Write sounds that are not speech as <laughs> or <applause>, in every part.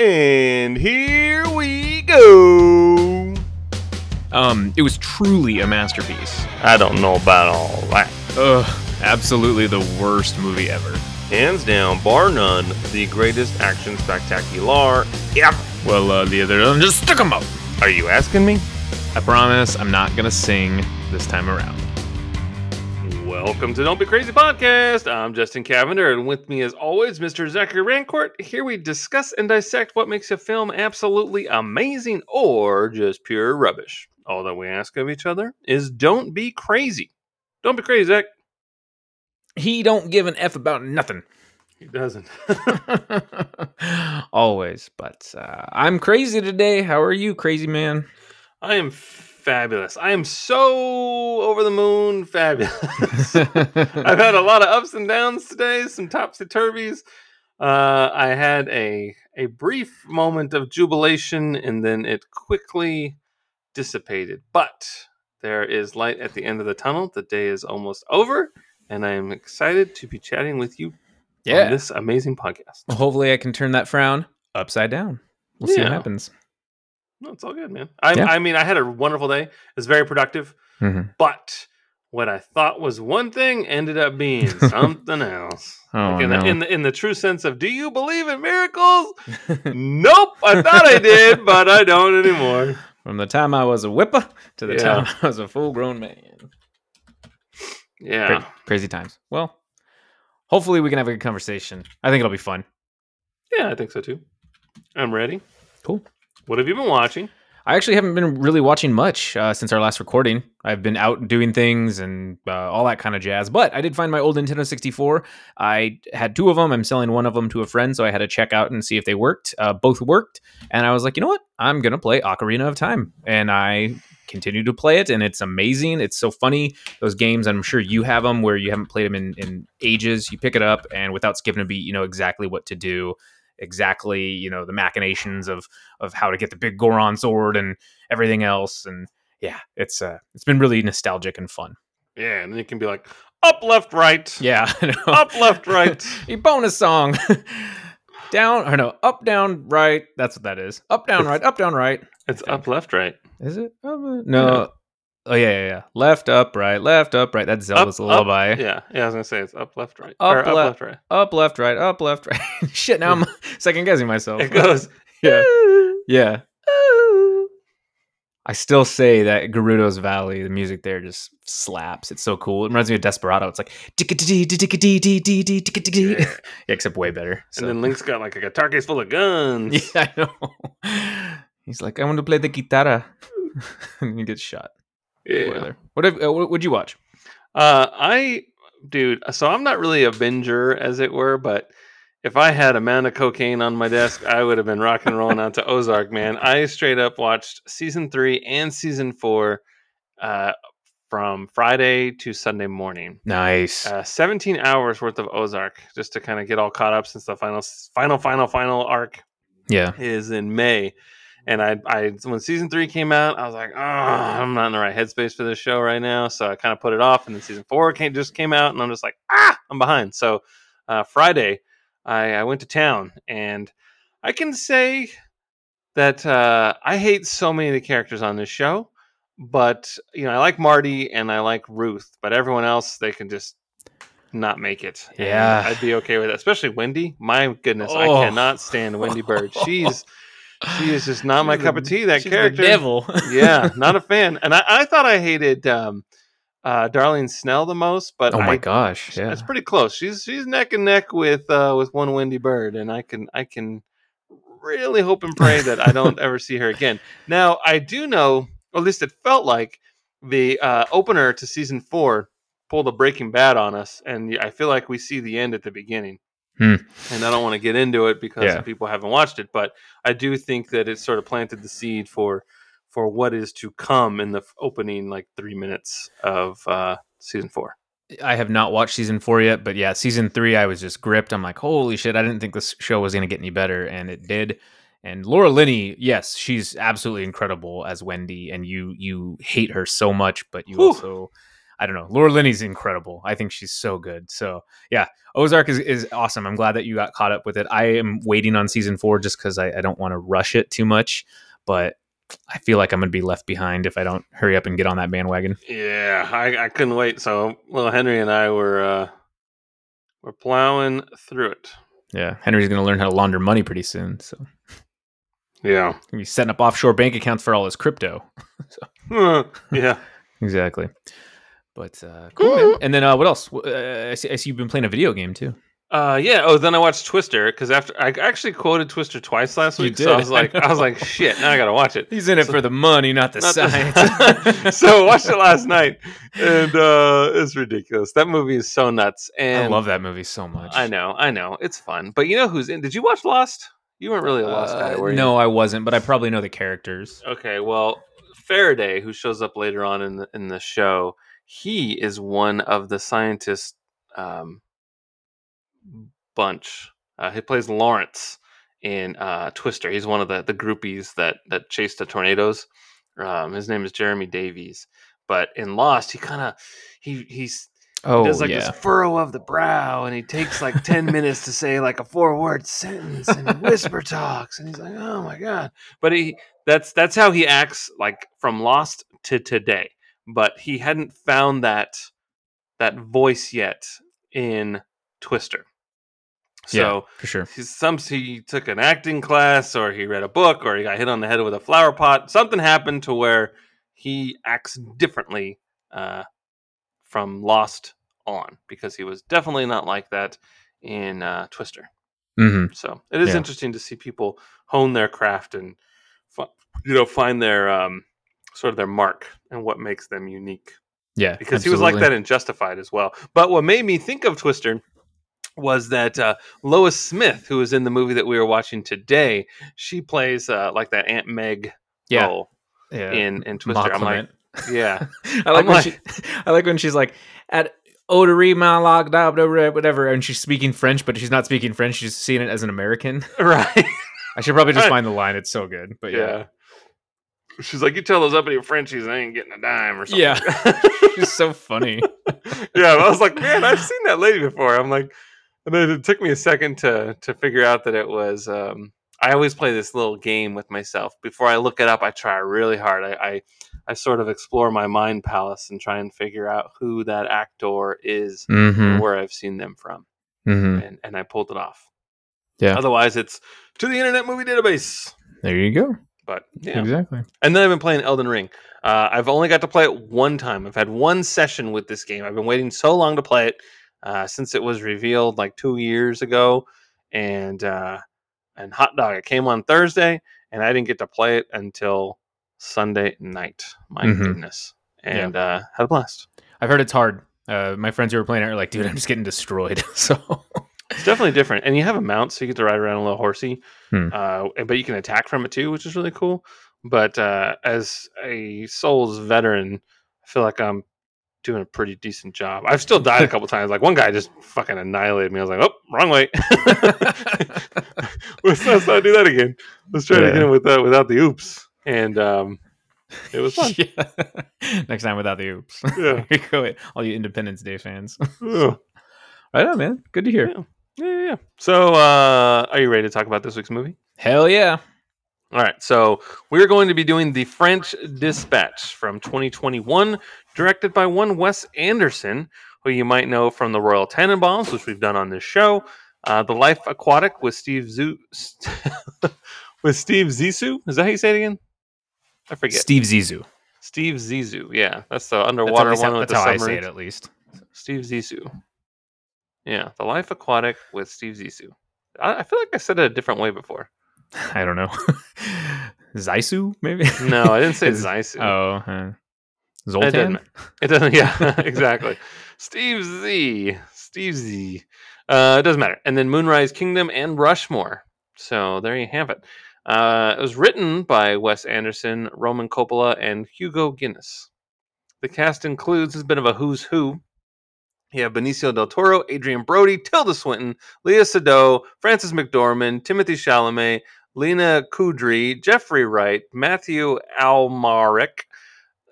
And here we go. Um, it was truly a masterpiece. I don't know about all that. Ugh, absolutely the worst movie ever. Hands down, bar none, the greatest action spectacular ever. Well, uh, the other one just stuck 'em up. Are you asking me? I promise I'm not gonna sing this time around. Welcome to Don't Be Crazy Podcast. I'm Justin Cavender, and with me, as always, Mr. Zachary Rancourt. Here we discuss and dissect what makes a film absolutely amazing or just pure rubbish. All that we ask of each other is don't be crazy. Don't be crazy, Zach. He don't give an F about nothing. He doesn't. <laughs> Always, but uh, I'm crazy today. How are you, crazy man? I am fabulous. I am so over the moon fabulous. <laughs> <laughs> I've had a lot of ups and downs today, some topsy turvies. Uh, I had a a brief moment of jubilation, and then it quickly dissipated. But there is light at the end of the tunnel. The day is almost over, and I am excited to be chatting with you on this amazing podcast. Hopefully, I can turn that frown upside down. We'll see what happens. No, it's all good, man. I, Yeah. I mean, I had a wonderful day. It was very productive. Mhm. But what I thought was one thing ended up being <laughs> something else. Oh, Like in, no. the, in the in the true sense of, do you believe in miracles? <laughs> nope. I thought I did, but I don't anymore. From the time I was a whipper to the Yeah. time <laughs> I was a full grown man. Yeah. Cra- crazy times. Well, hopefully we can have a good conversation. I think it'll be fun. Yeah, I think so too. I'm ready. Cool. What have you been watching? I actually haven't been really watching much uh, since our last recording. I've been out doing things and uh, all that kind of jazz. But I did find my old Nintendo 64. I had two of them. I'm selling one of them to a friend, so I had to check out and see if they worked. Uh, both worked, and I was like, you know what? I'm gonna play Ocarina of Time, and I continue to play it, and it's amazing. It's so funny. Those games, I'm sure you have them where you haven't played them in, in ages. You pick it up, and without skipping a beat, you know exactly what to do exactly you know the machinations of of how to get the big Goron sword and everything else. And yeah, it's uh, it's been really nostalgic and fun. Yeah, and then it can be like up, left, right. Yeah, <laughs> Up, left, right. <laughs> a bonus song. <laughs> down or no, up, down, right. That's what that is. Up, down, right. Up, down, right. It's up, left, right. Is it? Up, uh, no. Oh yeah, yeah, yeah. Left, up, right. Left, up, right. That's Zelda's Up, lullaby. Up, yeah, yeah. I was gonna say it's up, left, right. Up, or up, left, right. Up, left, right. Up, left, right. <laughs> Shit. Now I'm <laughs> second guessing myself. It goes. <laughs> Yeah. Yeah. I still say that Gerudo's Valley, the music there just slaps. It's so cool. It reminds me of Desperado. It's like yeah, except way better. So. And then Link's got like a guitar case full of guns. yeah, I know. He's like, I want to play the guitarra, and he gets shot. Yeah. What have, uh, what would you watch? Uh, I, dude. So I'm not really a binger, as it were, but if I had a mound of cocaine on my desk, I would have been rock and rolling out to <laughs> Ozark, man. I straight up watched season three and season four, uh, from Friday to Sunday morning. Nice. Uh, 17 hours worth of Ozark, just to kind of get all caught up since the final, final, final, final arc yeah. is in May. And I, I, when season three came out, I was like, oh, I'm not in the right headspace for this show right now. So I kind of put it off. And then season four came, just came out, and I'm just like, ah, I'm behind. So uh, Friday, I, I went to town, and I can say that uh, I hate so many of the characters on this show. But you know, I like Marty and I like Ruth, but everyone else they can just not make it. And Yeah. I'd be okay with that. Especially Wendy. My goodness, I Oh. cannot stand Wendy Byrde. <laughs> She's she is just not my She's cup the- of tea. That she's the character, devil. yeah, <laughs> not a fan. And I, I thought I hated um, uh, Darlene Snell the most, but oh my I, gosh. Yeah. it's pretty close. She's she's neck and neck with uh, with one Wendy Byrde, and I can I can really hope and pray that I don't ever see her again. Now I do know, or at least it felt like the uh, opener to season four pulled a Breaking Bad on us, and I feel like we see the end at the beginning. Hmm. And I don't want to get into it because Yeah. people haven't watched it, but I do think that it sort of planted the seed for for what is to come in the opening like three minutes of uh, season four. I have not watched season four yet, but yeah, season three, I was just gripped. I'm like, holy shit! I didn't think this show was going to get any better, and it did. And Laura Linney, yes, she's absolutely incredible as Wendy, and you you hate her so much, but you Whew. also I don't know. Laura Linney's incredible. I think she's so good. So yeah, Ozark is, is awesome. I'm glad that you got caught up with it. I am waiting on season four just because I, I don't want to rush it too much, but I feel like I'm going to be left behind if I don't hurry up and get on that bandwagon. Yeah, I, I couldn't wait. So, well, Henry and I were uh, we're plowing through it. Yeah, Henry's going to learn how to launder money pretty soon. So Yeah, he's setting up offshore bank accounts for all his crypto. <laughs> <laughs> yeah. <laughs> exactly. But uh, cool, man. And then uh, what else? Uh, I, see, I see you've been playing a video game too. Uh, yeah. Oh, then I watched Twister because after I actually quoted Twister twice last You week, so. I was like, I was like, <laughs> shit. Now I gotta watch it. He's in it for the money, not the Not science. the- <laughs> so I watched it last night, and uh, it's ridiculous. That movie is so nuts. And I love that movie so much. I know, I know, it's fun. But you know who's in? Did you watch Lost? You weren't really a Lost guy, Uh, were you? no, I wasn't, but I probably know the characters. Okay, well, Faraday, who shows up later on in the in the show, he is one of the scientists um, bunch. Uh, he plays Lawrence in uh, Twister. He's one of the the groupies that that chase the tornadoes. Um, his name is Jeremy Davies. But in Lost, he kind of he he's Oh, does like yeah. this furrow of the brow, and he takes like ten <laughs> minutes to say like a four word sentence, and whisper talks, and he's like, "Oh my god!" But he that's that's how he acts like from Lost to today. But he hadn't found that that voice yet in Twister. Yeah. So for sure. he's some he took an acting class, or he read a book, or he got hit on the head with a flower pot. Something happened to where he acts differently uh, from Lost on, because he was definitely not like that in uh, Twister. hmm So it is Yeah. interesting to see people hone their craft and you know find their um, sort of their mark and what makes them unique Yeah, because he was like that in Justified as well. But what made me think of Twister was that uh, Lois Smith, who was in the movie that we were watching today, she plays uh, like that Aunt Meg Yeah, role yeah. in in Twister. I'm like, yeah, <laughs> I like when like- she, I like when she's like at Odori Malog da- da- da- whatever, and she's speaking French, but she's not speaking French. She's seeing it as an American. <laughs> right, I should probably just find the line. It's so good. But yeah, yeah. She's like, you tell those uppity Frenchies I ain't getting a dime or something. Yeah. <laughs> she's so funny. yeah, I was like, man, I've seen that lady before. I'm like, and then it took me a second to to figure out that it was. Um, I always play this little game with myself. Before I look it up, I try really hard. I, I I sort of explore my mind palace and try and figure out who that actor is Mm-hmm. and where I've seen them from, Mm-hmm. and and I pulled it off. Yeah. Otherwise, it's to the Internet Movie Database. There you go. But yeah, Exactly. and then I've been playing Elden Ring. Uh, I've only got to play it one time. I've had one session with this game. I've been waiting so long to play it uh, since it was revealed like two years ago. And uh, and Hot Dog, it came on Thursday, and I didn't get to play it until Sunday night. My Mhm. goodness, and uh, had a blast. I've heard it's hard. Uh, my friends who were playing it are like, dude, I'm just getting destroyed. <laughs> so It's definitely different, and you have a mount, so you get to ride around a little horsey. Hmm. Uh, but you can attack from it too, which is really cool. But uh, as a Souls veteran, I feel like I'm doing a pretty decent job. I've still died a <laughs> couple times. Like one guy just fucking annihilated me. I was like, oh, wrong way. <laughs> let's, let's not do that again. Let's try it Yeah. again with uh, without the oops. And um, it was fun. <laughs> Yeah. Next time without the oops. Yeah. There you go, all you Independence Day fans. Ugh. right on, man. Good to hear. Yeah. Yeah, yeah. So, uh, are you ready to talk about this week's movie? Hell yeah. All right, so we're going to be doing the French Dispatch from 2021, directed by one Wes Anderson, who you might know from the Royal Tenenbaums, which we've done on this show. Uh, the Life Aquatic with Steve Zoo, <laughs> with Steve Zissou. Is that how you say it again? I forget. Steve Zissou. Steve Zissou. Yeah, that's the underwater at least one how, with that's the how I say it, at least. Steve Zissou. Yeah, the Life Aquatic with Steve Zissou. I, I feel like I said it a different way before. <laughs> I don't know. <laughs> Zaisu, maybe? No, I didn't say <laughs> Is- Zissou. Oh, uh, It doesn't Zoltan? It doesn't. Yeah, exactly. Steve Z. Steve Z. Uh, it doesn't matter. And then Moonrise Kingdom and Rushmore. So there you have it. Uh, it was written by Wes Anderson, Roman Coppola, and Hugo Guinness. The cast includes a bit of a who's who. You have Benicio del Toro, Adrien Brody, Tilda Swinton, Léa Seydoux, Frances McDormand, Timothy Chalamet, Lyna Khoudri, Jeffrey Wright, Matthew Almaric,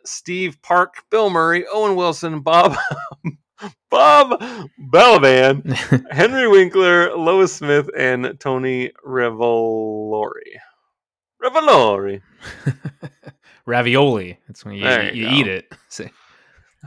Steve Park, Bill Murray, Owen Wilson, Bob <laughs> Bob Balaban, <laughs> Henry Winkler, Lois Smith, and Tony Revolori. Revolori. <laughs> Ravioli. That's when you, you you eat it. See.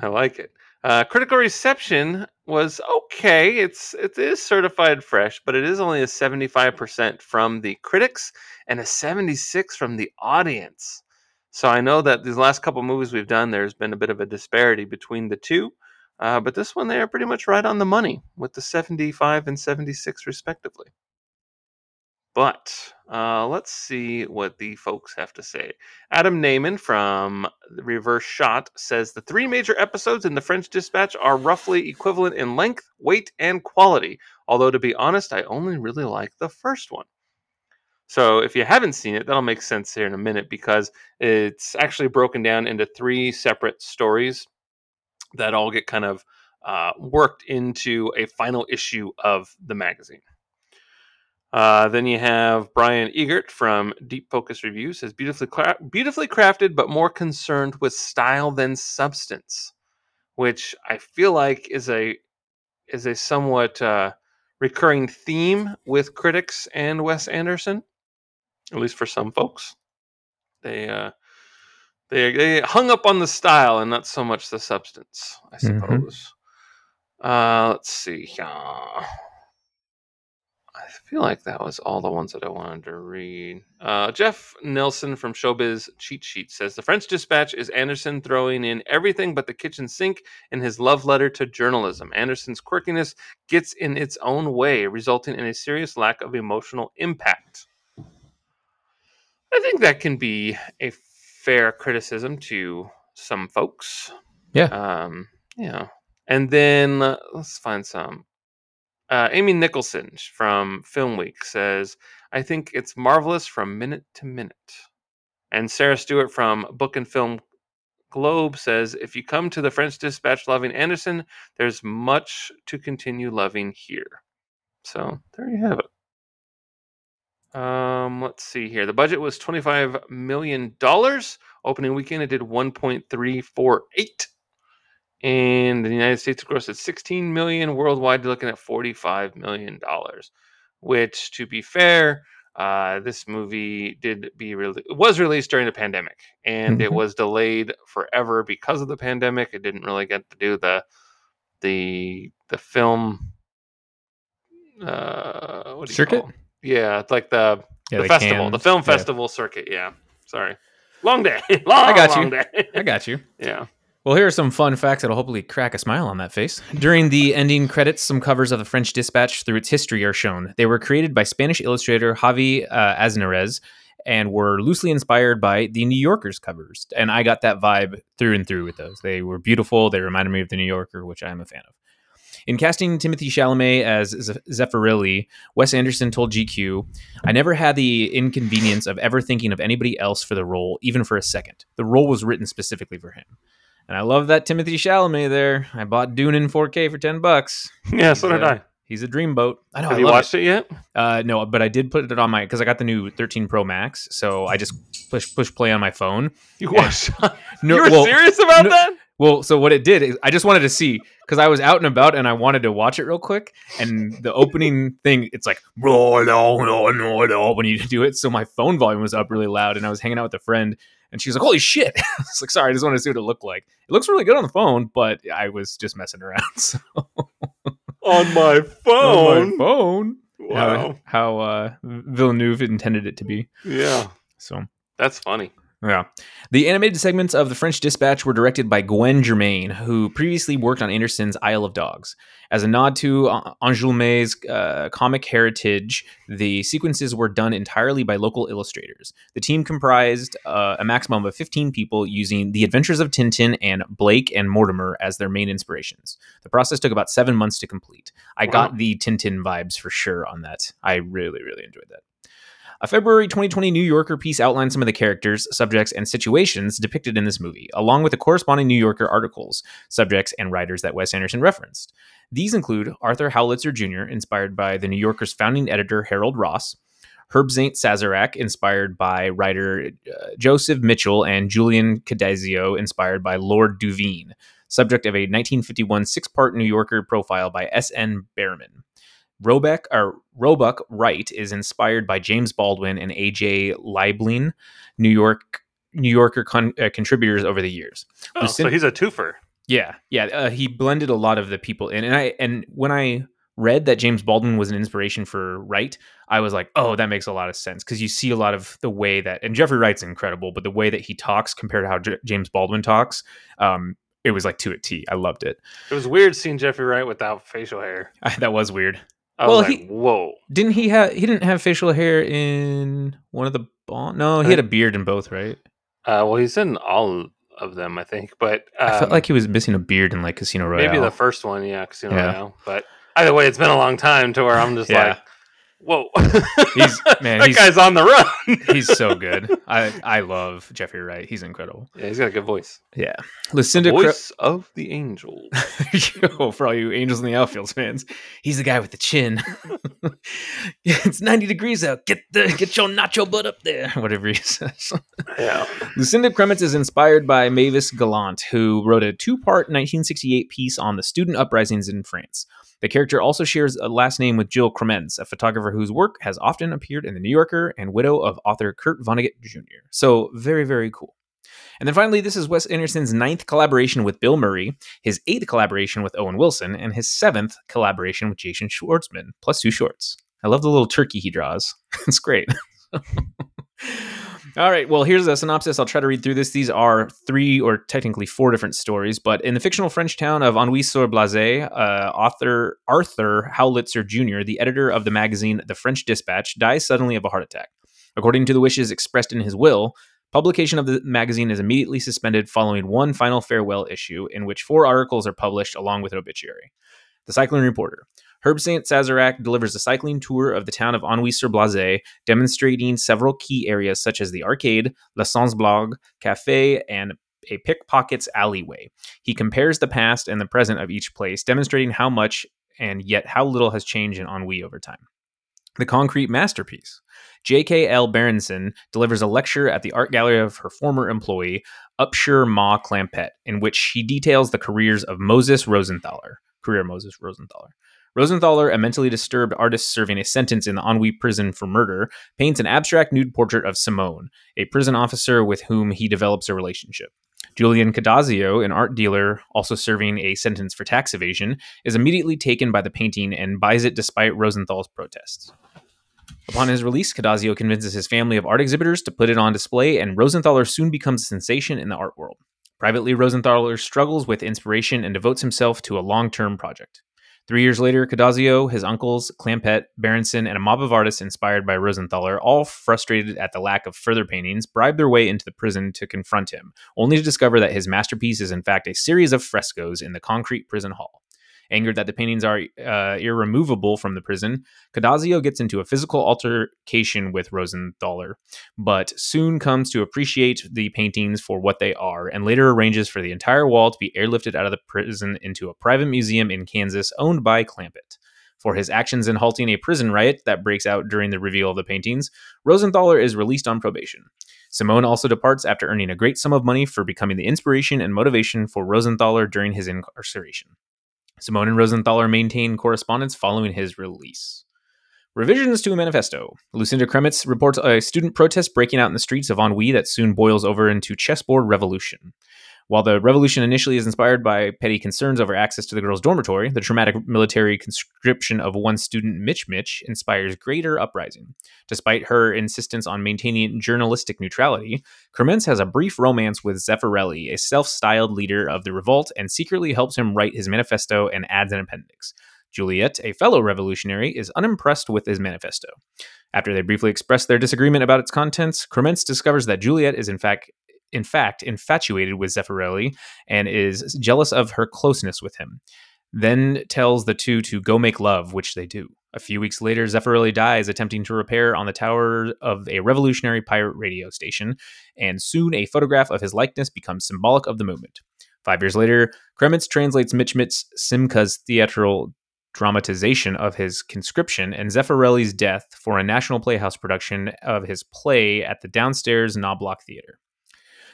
I like it. Uh, critical reception was okay. It's it is certified fresh, but it is only a seventy five percent from the critics and a seventy six from the audience. So I know that these last couple movies we've done, there's been a bit of a disparity between the two, uh, but this one they are pretty much right on the money with the seventy five and seventy six respectively. But uh, let's see what the folks have to say. Adam Nayman from Reverse Shot says the three major episodes in the French Dispatch are roughly equivalent in length, weight, and quality. Although, to be honest, I only really like the first one. So, if you haven't seen it, that'll make sense here in a minute because it's actually broken down into three separate stories that all get kind of uh, worked into a final issue of the magazine. Uh, then you have Brian Eggert from Deep Focus Review says beautifully cra- beautifully crafted, but more concerned with style than substance, which I feel like is a is a somewhat uh, recurring theme with critics and Wes Anderson, at least for some folks. They uh, they they hung up on the style and not so much the substance, I Mhm. suppose. Uh, let's see. Uh, I feel like that was all the ones that I wanted to read. Uh, Jeff Nelson from Showbiz Cheat Sheet says the French Dispatch is Anderson throwing in everything but the kitchen sink in his love letter to journalism. Anderson's quirkiness gets in its own way, resulting in a serious lack of emotional impact. I think that can be a fair criticism to some folks. Yeah. Um, yeah. And then uh, let's find some. Uh, Amy Nicholson from Film Week says, I think it's marvelous from minute to minute. And Sarah Stewart from Book and Film Globe says, if you come to the French Dispatch loving Anderson, there's much to continue loving here. So there you have it. Um, let's see here. The budget was $25 million. Opening weekend, it did 1.348 and the United States grossed at 16 million worldwide. You're looking at 45 million dollars, which, to be fair, uh, this movie did be re- was released during the pandemic, and it Mhm. was delayed forever because of the pandemic. It didn't really get to do the the the film. Uh, what do you Circuit? call it? Yeah, it's like the Yeah, the festival, can- the film yeah. festival circuit. Yeah, sorry, long day. <laughs> long, got you. day. I got you. <laughs> yeah. Well, here are some fun facts that'll hopefully crack a smile on that face. During the ending credits, some covers of the French Dispatch through its history are shown. They were created by Spanish illustrator Javi uh, Aznarez and were loosely inspired by the New Yorker's covers. And I got that vibe through and through with those. They were beautiful. They reminded me of the New Yorker, which I am a fan of. In casting Timothy Chalamet as Ze- Zeffirelli, Wes Anderson told GQ, I never had the inconvenience of ever thinking of anybody else for the role, even for a second. The role was written specifically for him. And I love that Timothy Chalamet there. I bought Dune in 4K for 10 bucks. <laughs> Yeah, so did I. He's a dreamboat. I know. Have I you watched it, yet? Uh, no, but I did put it on my because I got the new 13 Pro Max, so I just push push play on my phone. You watched? <laughs> No, <laughs> you were well, serious about no- that? Well, so what it did is I just wanted to see because I was out and about and I wanted to watch it real quick. And the opening thing, it's like "Roll on, on, on, on," when you do it. So my phone volume was up really loud, and I was hanging out with a friend, and she was like, "Holy shit!" <laughs> I was like, "Sorry, I just wanted to see what it looked like. It looks really good on the phone, but I was just messing around." <laughs> So, On my on phone. my phone, Wow. how, how uh, Villeneuve intended it to be. Yeah, So that's funny. Yeah. The animated segments of The French Dispatch were directed by Gwenn Germain, who previously worked on Anderson's Isle of Dogs. As a nod to An- Angoulême's uh, comic heritage, the sequences were done entirely by local illustrators. The team comprised uh, a maximum of 15 people using The Adventures of Tintin and Blake and Mortimer as their main inspirations. The process took about seven months to complete. I Wow. got the Tintin vibes for sure on that. I really, really enjoyed that. A February 2020 New Yorker piece outlined some of the characters, subjects, and situations depicted in this movie, along with the corresponding New Yorker articles, subjects, and writers that Wes Anderson referenced. These include Arthur Howitzer Jr., inspired by the New Yorker's founding editor Harold Ross, Herb Saint Sazerac, inspired by writer uh, Joseph Mitchell, and Julian Cadazio, inspired by Lord Duveen, subject of a 1951 six part New Yorker profile by S.N. Behrman. Roebuck or Roebuck Wright is inspired by James Baldwin and A.J. Liebling, New York New Yorker con- uh, contributors over the years. Oh, so he's a twofer. Yeah, yeah. Uh, he blended a lot of the people in, and I and when I read that James Baldwin was an inspiration for Wright, I was like, oh, that makes a lot of sense because you see a lot of the way that and Jeffrey Wright's incredible, but the way that he talks compared to how J- James Baldwin talks, um, it was like to a T. I loved it. It was weird seeing Jeffrey Wright without facial hair. <laughs> that was weird. I Well, like, he- whoa. Didn't he have? He didn't have facial hair in one of the Bond. No, he had a beard in both, right? Uh, well, he's in all of them, I think. But um, I felt like he was missing a beard in like Casino Royale. maybe the first one, yeah, Casino Yeah. Royale. But either way, it's been a long time to where I'm just Yeah. like, whoa, <laughs> He's- man, that he's- guy's on the run. <laughs> He's so good. <laughs> I I love Jeffrey Wright. He's incredible. yeah, he's got a good voice. Yeah, Lucinda. Cro- Voice of the angel. Yo, for all you Angels in the Outfields fans, he's the guy with the chin. it's 90 degrees out. Get the get your nacho butt up there. Whatever he says. yeah. Lucinda Krementz is inspired by Mavis Gallant, who wrote a two-part 1968 piece on the student uprisings in France. The character also shares a last name with Jill Krementz, a photographer whose work has often appeared in The New Yorker and widow of author Kurt Vonnegut Jr. So very, very cool. And then finally, this is Wes Anderson's ninth collaboration with Bill Murray, his eighth collaboration with Owen Wilson, and his seventh collaboration with Jason Schwartzman, plus two shorts. I love the little turkey he draws. <laughs> it's great. <laughs> All right, well, here's a synopsis. I'll try to read through this. These are three or technically four different stories, but in the fictional French town of Ennui-sur-Blaze, uh, author Arthur Howitzer Jr., the editor of the magazine The French Dispatch, dies suddenly of a heart attack. According to the wishes expressed in his will, publication of the magazine is immediately suspended following one final farewell issue, in which four articles are published along with an obituary. The Cycling Reporter. Herb St. Sazerac delivers a cycling tour of the town of Ennui-sur-Blaze, demonstrating several key areas such as the arcade, La Sans Blague, cafe, and a pickpocket's alleyway. He compares the past and the present of each place, demonstrating how much and yet how little has changed in Ennui over time. The concrete masterpiece. J.K.L. Berenson delivers a lecture at the art gallery of her former employee, Upshur Ma Clampett, in which she details the careers of Moses Rosenthaler. Career Moses Rosenthaler. Rosenthaler, a mentally disturbed artist serving a sentence in the Ennui prison for murder, paints an abstract nude portrait of Simone, a prison officer with whom he develops a relationship. Julian Cadazio, an art dealer also serving a sentence for tax evasion, is immediately taken by the painting and buys it despite Rosenthal's protests. Upon his release, Cadazio convinces his family of art exhibitors to put it on display, and Rosenthaler soon becomes a sensation in the art world. Privately, Rosenthaler struggles with inspiration and devotes himself to a long term project. Three years later, Cadazio, his uncles, Clampett, Berenson, and a mob of artists inspired by Rosenthaler, all frustrated at the lack of further paintings, bribe their way into the prison to confront him, only to discover that his masterpiece is in fact a series of frescoes in the concrete prison hall. Angered that the paintings are uh, irremovable from the prison, Cadazio gets into a physical altercation with Rosenthaler, but soon comes to appreciate the paintings for what they are, and later arranges for the entire wall to be airlifted out of the prison into a private museum in Kansas owned by Clampett. For his actions in halting a prison riot that breaks out during the reveal of the paintings, Rosenthaler is released on probation. Simone also departs after earning a great sum of money for becoming the inspiration and motivation for Rosenthaler during his incarceration. Simone and Rosenthaler maintain correspondence following his release. Revisions to a manifesto. Lucinda Krementz reports a student protest breaking out in the streets of Ennui that soon boils over into chessboard revolution. While the revolution initially is inspired by petty concerns over access to the girls' dormitory, the traumatic military conscription of one student, Mitch Mitch, inspires greater uprising. Despite her insistence on maintaining journalistic neutrality, Krementz has a brief romance with Zeffirelli, a self styled leader of the revolt, and secretly helps him write his manifesto and adds an appendix. Juliet, a fellow revolutionary, is unimpressed with his manifesto. After they briefly express their disagreement about its contents, Krementz discovers that Juliet is in fact in fact infatuated with Zeffirelli and is jealous of her closeness with him. Then tells the two to go make love, which they do. A few weeks later, Zeffirelli dies attempting to repair on the tower of a revolutionary pirate radio station, and soon a photograph of his likeness becomes symbolic of the movement. Five years later, Krementz translates Mitch Mitz Simca's theatrical dramatization of his conscription and Zeffirelli's death for a National Playhouse production of his play at the downstairs Knobloch Theater.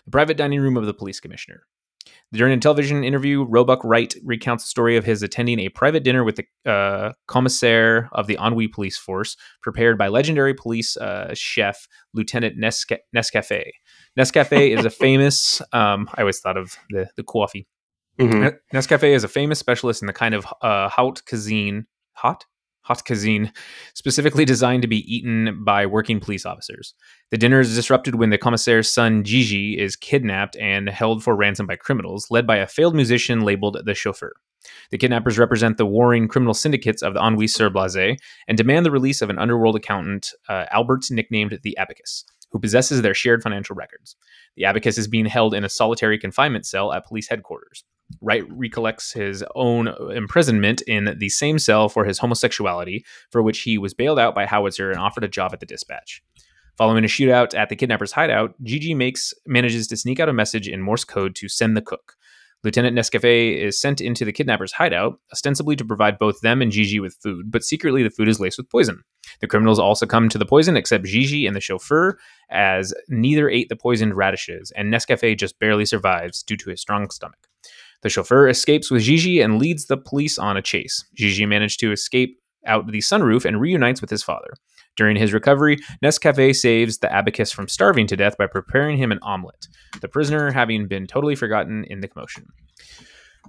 The private dining room of the police commissioner. During a television interview, Roebuck Wright recounts the story of his attending a private dinner with the uh, commissaire of the Ennui police force, prepared by legendary police uh, chef Lieutenant Nesca- Nescafe. Nescafe is a <laughs> famous. Um, I always thought of the the coffee. Mhm. Nescafe is a famous specialist in the kind of uh, haute cuisine, hot, hot cuisine, specifically designed to be eaten by working police officers. The dinner is disrupted when the commissaire's son Gigi is kidnapped and held for ransom by criminals, led by a failed musician labeled the chauffeur. The kidnappers represent the warring criminal syndicates of the Ennui sur Blase and demand the release of an underworld accountant, uh, Albert, nicknamed the Abacus, who possesses their shared financial records. The Abacus is being held in a solitary confinement cell at police headquarters. Wright recollects his own uh, imprisonment in the same cell for his homosexuality, for which he was bailed out by Howitzer and offered a job at the dispatch. Following a shootout at the kidnapper's hideout, Gigi makes manages to sneak out a message in Morse code to send the cook. Lieutenant Nescafe is sent into the kidnapper's hideout, ostensibly to provide both them and Gigi with food, but secretly the food is laced with poison. The criminals all succumb to the poison except Gigi and the chauffeur, as neither ate the poisoned radishes, and Nescafe just barely survives due to his strong stomach. The chauffeur escapes with Gigi and leads the police on a chase. Gigi managed to escape out the sunroof and reunites with his father. During his recovery, Nescafe saves the abacus from starving to death by preparing him an omelet, the prisoner having been totally forgotten in the commotion.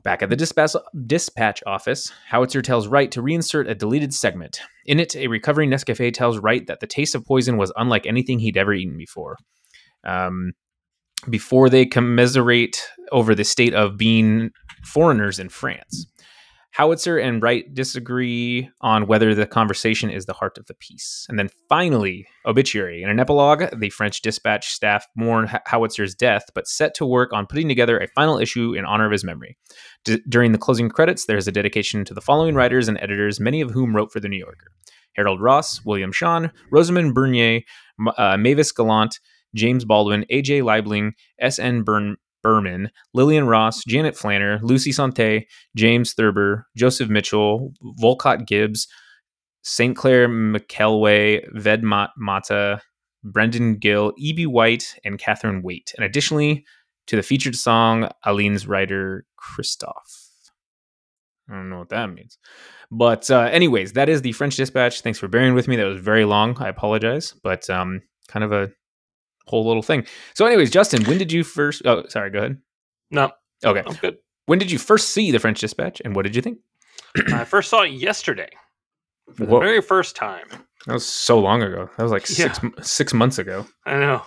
Back at the dispatch, dispatch office, Howitzer tells Wright to reinsert a deleted segment. In it, a recovering Nescafe tells Wright that the taste of poison was unlike anything he'd ever eaten before. Um, before they commiserate over the state of being foreigners in France. Howitzer and Wright disagree on whether the conversation is the heart of the piece. And then finally, obituary. In an epilogue, the French dispatch staff mourn Howitzer's death, but set to work on putting together a final issue in honor of his memory. D- during the closing credits, there's a dedication to the following writers and editors, many of whom wrote for The New Yorker Harold Ross, William Shawn, Rosamund Bernier, uh, Mavis Gallant, James Baldwin, A.J. Liebling, S.N. Burn- Behrman, Lillian Ross, Janet Flanner, Lucy Sante, James Thurber, Joseph Mitchell, Volcott Gibbs, St. Clair McKelway, Ved Mat- Mehta, Brendan Gill, E.B. White, and Catherine Waite. And additionally, to the featured song, Aline's writer, Christoph. I don't know what that means. But, uh, anyways, that is the French Dispatch. Thanks for bearing with me. That was very long. I apologize. But um, kind of a whole little thing. So, anyways, Justin, when did you first? Oh, sorry. Go ahead. No, Okay. I'm good. When did you first see the French Dispatch, and what did you think? <clears throat> I first saw it yesterday for the Whoa. very first time. That was so long ago. That was like six six months ago. I know.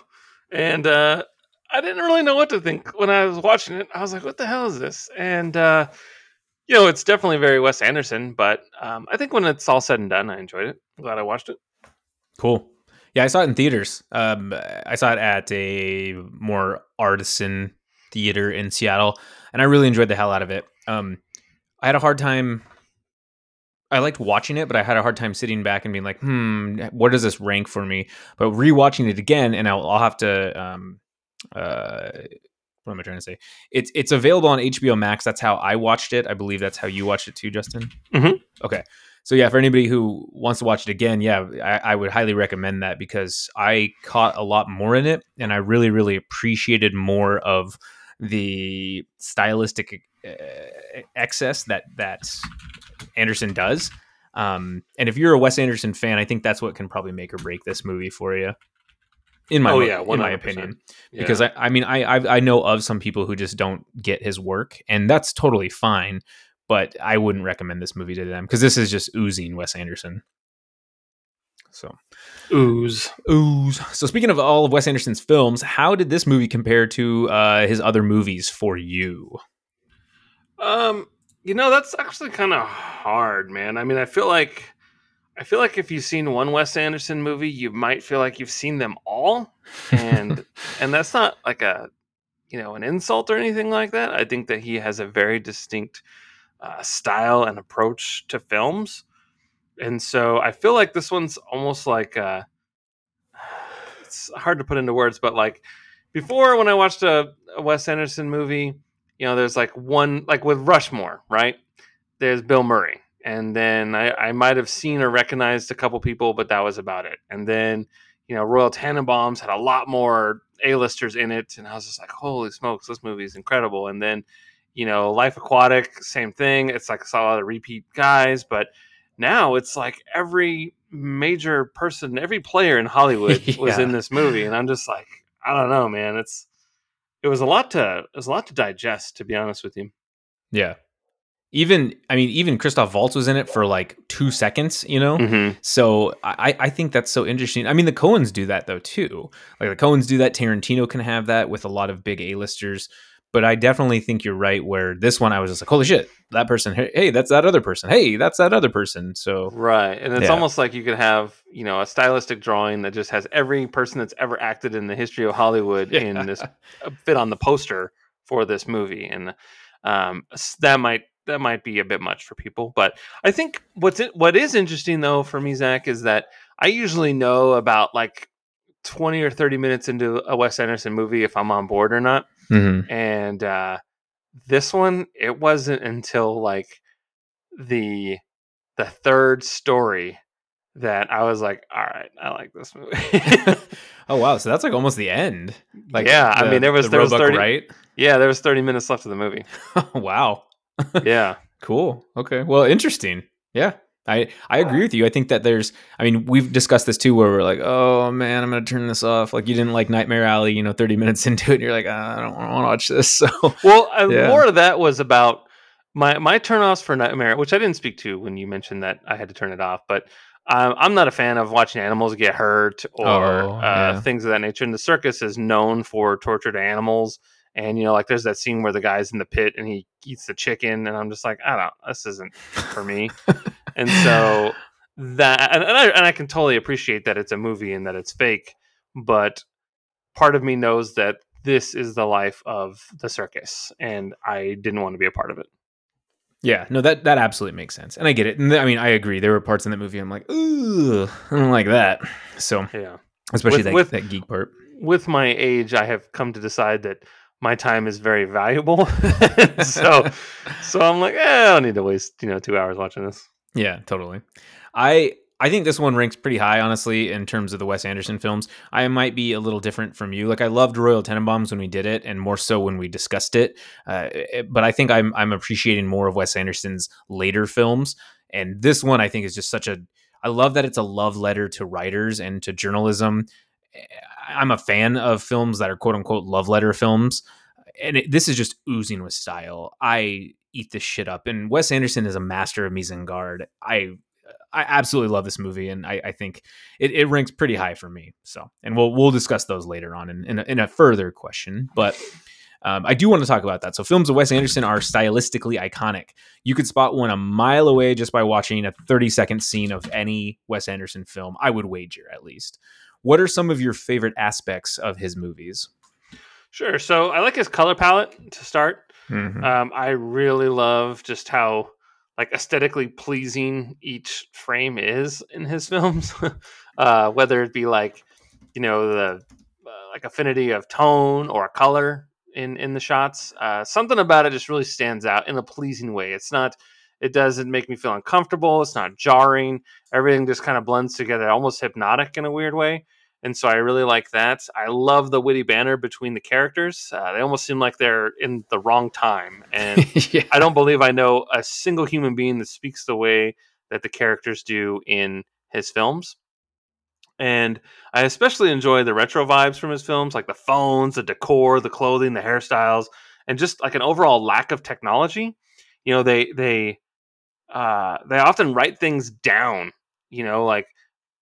And uh, I didn't really know what to think when I was watching it. I was like, what the hell is this? And, uh, you know, it's definitely very Wes Anderson, but um, I think when it's all said and done, I enjoyed it. I'm glad I watched it. Cool. Yeah, I saw it in theaters. Um, I saw it at a more artisan theater in Seattle, and I really enjoyed the hell out of it. Um, I had a hard time. I liked watching it, but I had a hard time sitting back and being like, "Hmm, what does this rank for me?" But rewatching it again, and I'll, I'll have to. Um, uh, what am I trying to say? It's it's available on HBO Max. That's how I watched it. I believe that's how you watched it too, Justin. Mhm. Okay. So yeah, for anybody who wants to watch it again, yeah, I, I would highly recommend that because I caught a lot more in it, and I really, really appreciated more of the stylistic uh, excess that that Anderson does. Um, and if you're a Wes Anderson fan, I think that's what can probably make or break this movie for you. In my Oh, yeah, in my 100%. opinion, Yeah. because I, I mean I, I I know of some people who just don't get his work, and that's totally fine. But I wouldn't recommend this movie to them because this is just oozing Wes Anderson. So ooze. ooze. So speaking of all of Wes Anderson's films, how did this movie compare to uh, his other movies for you? Um, you know, that's actually kind of hard, man. I mean, I feel like I feel like if you've seen one Wes Anderson movie, you might feel like you've seen them all. And <laughs> and that's not like a you know, an insult or anything like that. I think that he has a very distinct uh, style and approach to films. And so I feel like this one's almost like uh <sighs> it's hard to put into words, but like before when I watched a, a Wes Anderson movie, you know, there's like one like with Rushmore, right? There's Bill Murray, and then I, I might have seen or recognized a couple people, but that was about it. And then you know, Royal Tenenbaums had a lot more A-listers in it, and I was just like, holy smokes, this movie is incredible. And then you know, Life Aquatic, same thing. It's like saw a lot of repeat guys, but now it's like every major person, every player in <laughs> Hollywood yeah. was in this movie, and I'm just like, I don't know, man. It's it was a lot to it was a lot to digest, to be honest with you. Yeah. Even I mean, even Christoph Waltz was in it for like two seconds, you know. Mm-hmm. So I I think that's so interesting. I mean, the Coens do that though too. Like the Coens do that. Tarantino can have that with a lot of big A listers but I definitely think you're right. Where this one, I was just like, "Holy shit, that person! Hey, that's that other person! Hey, that's that other person!" So right, and it's yeah. almost like you could have you know a stylistic drawing that just has every person that's ever acted in the history of Hollywood <laughs> yeah. in this uh, fit on the poster for this movie, and um, that might that might be a bit much for people. But I think what's it, what is interesting though for me, Zach, is that I usually know about like 20 or 30 minutes into a Wes Anderson movie if I'm on board or not. Mm-hmm. And uh, this one, it wasn't until like the the third story that I was like, all right, I like this movie. <laughs> oh wow, so that's like almost the end. Like yeah, the, I mean there was the there was 30 right? Yeah, there was 30 minutes left of the movie. <laughs> wow. yeah. <laughs> Cool. Okay. Well, interesting. Yeah. I I agree with you. I think that there's. I mean, we've discussed this too, where we're like, oh man, I'm gonna turn this off. Like you didn't like Nightmare Alley, you know, 30 minutes <laughs> into it, and you're like, ah, I don't want to watch this. <laughs> So well, uh, yeah. more of that was about my my turnoffs for Nightmare, which I didn't speak to when you mentioned that I had to turn it off, but. Um, I'm not a fan of watching animals get hurt or oh, uh, yeah. things of that nature. And the circus is known for tortured animals. And you know, like there's that scene where the guy's in the pit and he eats the chicken, and I'm just like, I don't, this isn't for me. <laughs> and so that and, and, I and I can totally appreciate that it's a movie and that it's fake, but part of me knows that this is the life of the circus, and I didn't want to be a part of it. Yeah, no, that that absolutely makes sense, and I get it. And I mean, I agree. There were parts in that movie I'm like, ooh, I don't like that. So yeah, especially with, that, with, that geek part. With my age, I have come to decide that my time is very valuable. <laughs> <laughs> so, so I'm like, eh, I don't need to waste you know two hours watching this. Yeah, totally. I I think this one ranks pretty high, honestly, in terms of the Wes Anderson films. I might be a little different from you. Like I loved Royal Tenenbaums when we did it, and more so when we discussed it. Uh, eh, but I think I'm I'm appreciating more of Wes Anderson's later films, and this one I think is just such a. I love that it's a love letter to writers and to journalism. Eh, I'm a fan of films that are quote unquote love letter films, and it, this is just oozing with style. I eat this shit up. And Wes Anderson is a master of mise en garde. I I absolutely love this movie, and I, I think it, it, ranks pretty high for me. So, and we'll we'll discuss those later on in in a, in a further question. But um, I do want to talk about that. So, films of Wes Anderson are stylistically iconic. You could spot one a mile away just by watching a thirty second scene of any Wes Anderson film. I would wager, at least. What are some of your favorite aspects of his movies? Sure. So, I like his color palette to start. Mm-hmm. Um, I really love just how like aesthetically pleasing each frame is in his <laughs> films, uh, whether it be like you know the uh, like affinity of tone or color in in the shots. Uh, something about it just really stands out in a pleasing way. It's not. It doesn't make me feel uncomfortable. It's not jarring. Everything just kind of blends together, almost hypnotic in a weird way and so I really like that. I love the witty banter between the characters. Uh, they almost seem like they're in the wrong time, and <laughs> yeah. I don't believe I know a single human being that speaks the way that the characters do in his films. And I especially enjoy the retro vibes from his films, like the phones, the decor, the clothing, the hairstyles, and just like an overall lack of technology. You know, they they uh, they often write things down. You know, like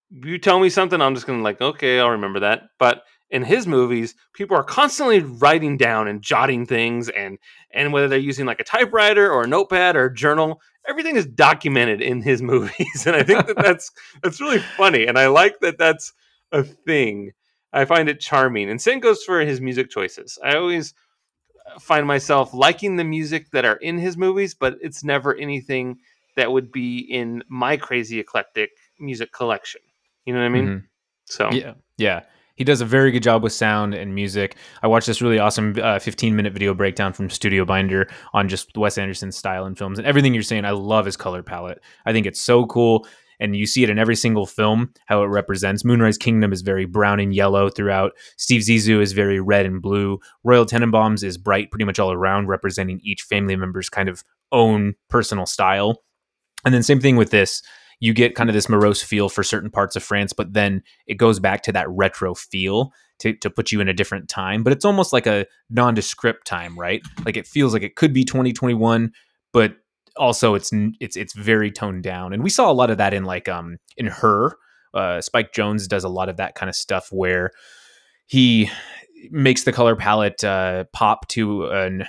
you tell me something, I'm just gonna like, okay, I'll remember that. But in his movies, people are constantly writing down and jotting things, and and whether they're using like a typewriter or a notepad or a journal, everything is documented in his <laughs> movies, and I think that that's <laughs> that's really funny, and I like that that's a thing. I find it charming, and same goes for his music choices. I always uh, find myself liking the music that are in his movies, but it's never anything that would be in my crazy eclectic music collection. You know what I mean? Mm-hmm. So yeah, yeah. He does a very good job with sound and music. I watched this really awesome uh, 15 minute video breakdown from Studio Binder on just Wes Anderson's style in films and everything you're saying. I love his color palette. I think it's so cool. And you see it in every single film, how it represents. Moonrise Kingdom is very brown and yellow throughout. Steve Zissou is very red and blue. Royal Tenenbaums is bright pretty much all around, representing each family member's kind of own personal style. And then same thing with this you get kind of this morose feel for certain parts of France, but then it goes back to that retro feel to, to put you in a different time. But it's almost like a nondescript time, right? Like it feels like it could be 2021, but also it's it's it's very toned down. And we saw a lot of that in like um in her. Uh, Spike Jonze does a lot of that kind of stuff where he makes the color palette uh, pop to an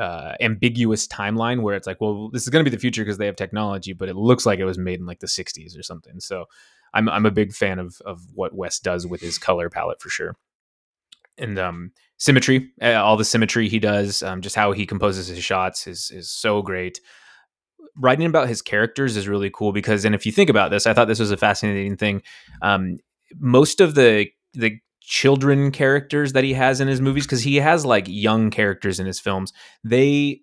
uh, ambiguous timeline where it's like, well, this is going to be the future because they have technology, but it looks like it was made in like the 60s or something. So I'm I'm a big fan of of what Wes does with his color palette for sure. And um, symmetry, all the symmetry he does, um, just how he composes his shots is is so great. Writing about his characters is really cool because, and if you think about this, I thought this was a fascinating thing. Um, most of the the children characters that he has in his movies because he has like young characters in his films. They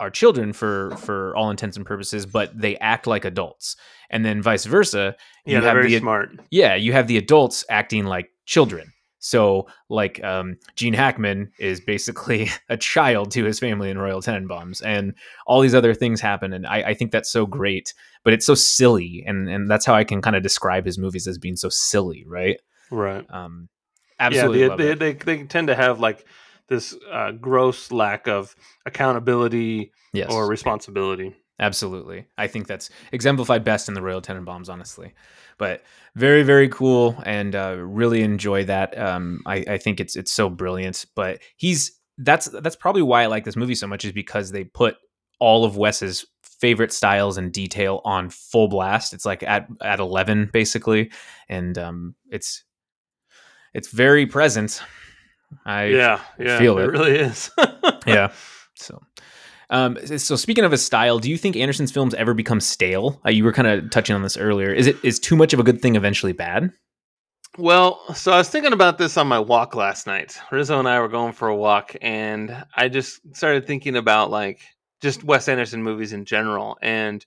are children for for all intents and purposes but they act like adults. And then vice versa yeah they're very the, smart. Yeah you have the adults acting like children. So like um, gene hackman is basically <laughs> a child to his family in royal tenenbaums and all these other things happen and I, I think that's so great but it's so silly and and that's how i can kind of describe his movies as being so silly right? Right. Um Absolutely, yeah, they, they, they, they tend to have like this uh, gross lack of accountability yes. or responsibility. Absolutely, I think that's exemplified best in the Royal Tenenbaums, honestly. But very, very cool, and uh, really enjoy that. Um, I, I think it's it's so brilliant. But he's that's that's probably why I like this movie so much is because they put all of Wes's favorite styles and detail on full blast. It's like at at eleven basically, and um, it's it's very present. I yeah, yeah feel it. It really is. <laughs> yeah. So um, so speaking of a style, do you think Anderson's films ever become stale? Uh, you were kind of touching on this earlier. Is it is too much of a good thing eventually bad? Well, so I was thinking about this on my walk last night. Rizzo and I were going for a walk, and I just started thinking about like just Wes Anderson movies in general. And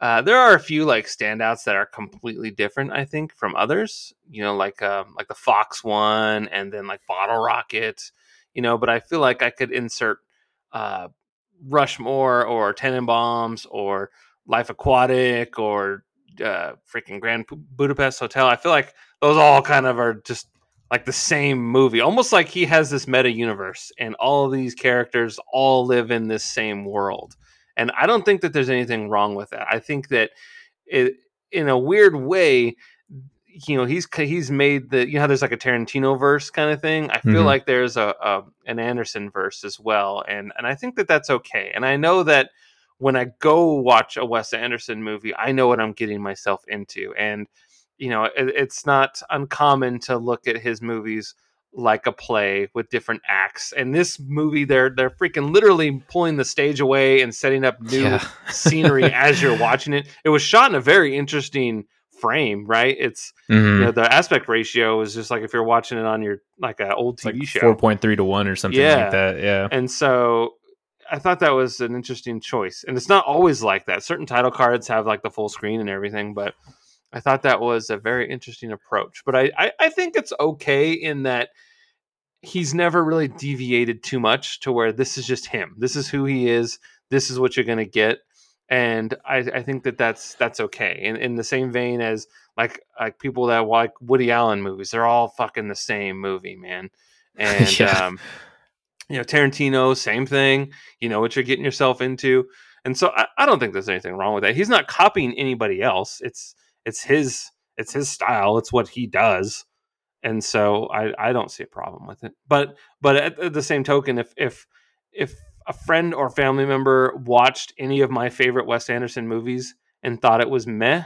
uh, there are a few like standouts that are completely different, I think, from others. You know, like um, like the Fox one, and then like Bottle Rocket. You know, but I feel like I could insert uh, Rushmore or Tenenbaums or Life Aquatic or uh, freaking Grand Budapest Hotel. I feel like those all kind of are just like the same movie, almost like he has this meta universe, and all of these characters all live in this same world. And I don't think that there's anything wrong with that. I think that it, in a weird way, you know, he's he's made the you know how there's like a Tarantino verse kind of thing. I feel mm-hmm. like there's a, a an Anderson verse as well, and and I think that that's okay. And I know that when I go watch a Wes Anderson movie, I know what I'm getting myself into, and you know, it, it's not uncommon to look at his movies like a play with different acts. And this movie, they're they're freaking literally pulling the stage away and setting up new yeah. scenery <laughs> as you're watching it. It was shot in a very interesting frame, right? It's mm-hmm. you know the aspect ratio is just like if you're watching it on your like an old TV like show, four point three to one or something yeah. like that. Yeah, and so. I thought that was an interesting choice, and it's not always like that. Certain title cards have like the full screen and everything, but I thought that was a very interesting approach. But I, I, I think it's okay in that he's never really deviated too much to where this is just him. This is who he is. This is what you're going to get. And I, I think that that's that's okay. In in the same vein as like like people that like Woody Allen movies, they're all fucking the same movie, man. <laughs> And yeah. um, you know Tarantino, same thing. You know what you're getting yourself into. And so I, I don't think there's anything wrong with that. He's not copying anybody else. It's it's his it's his style. It's what he does and so I, I don't see a problem with it. But but at, at, the same token, if if if a friend or family member watched any of my favorite Wes Anderson movies and thought it was meh,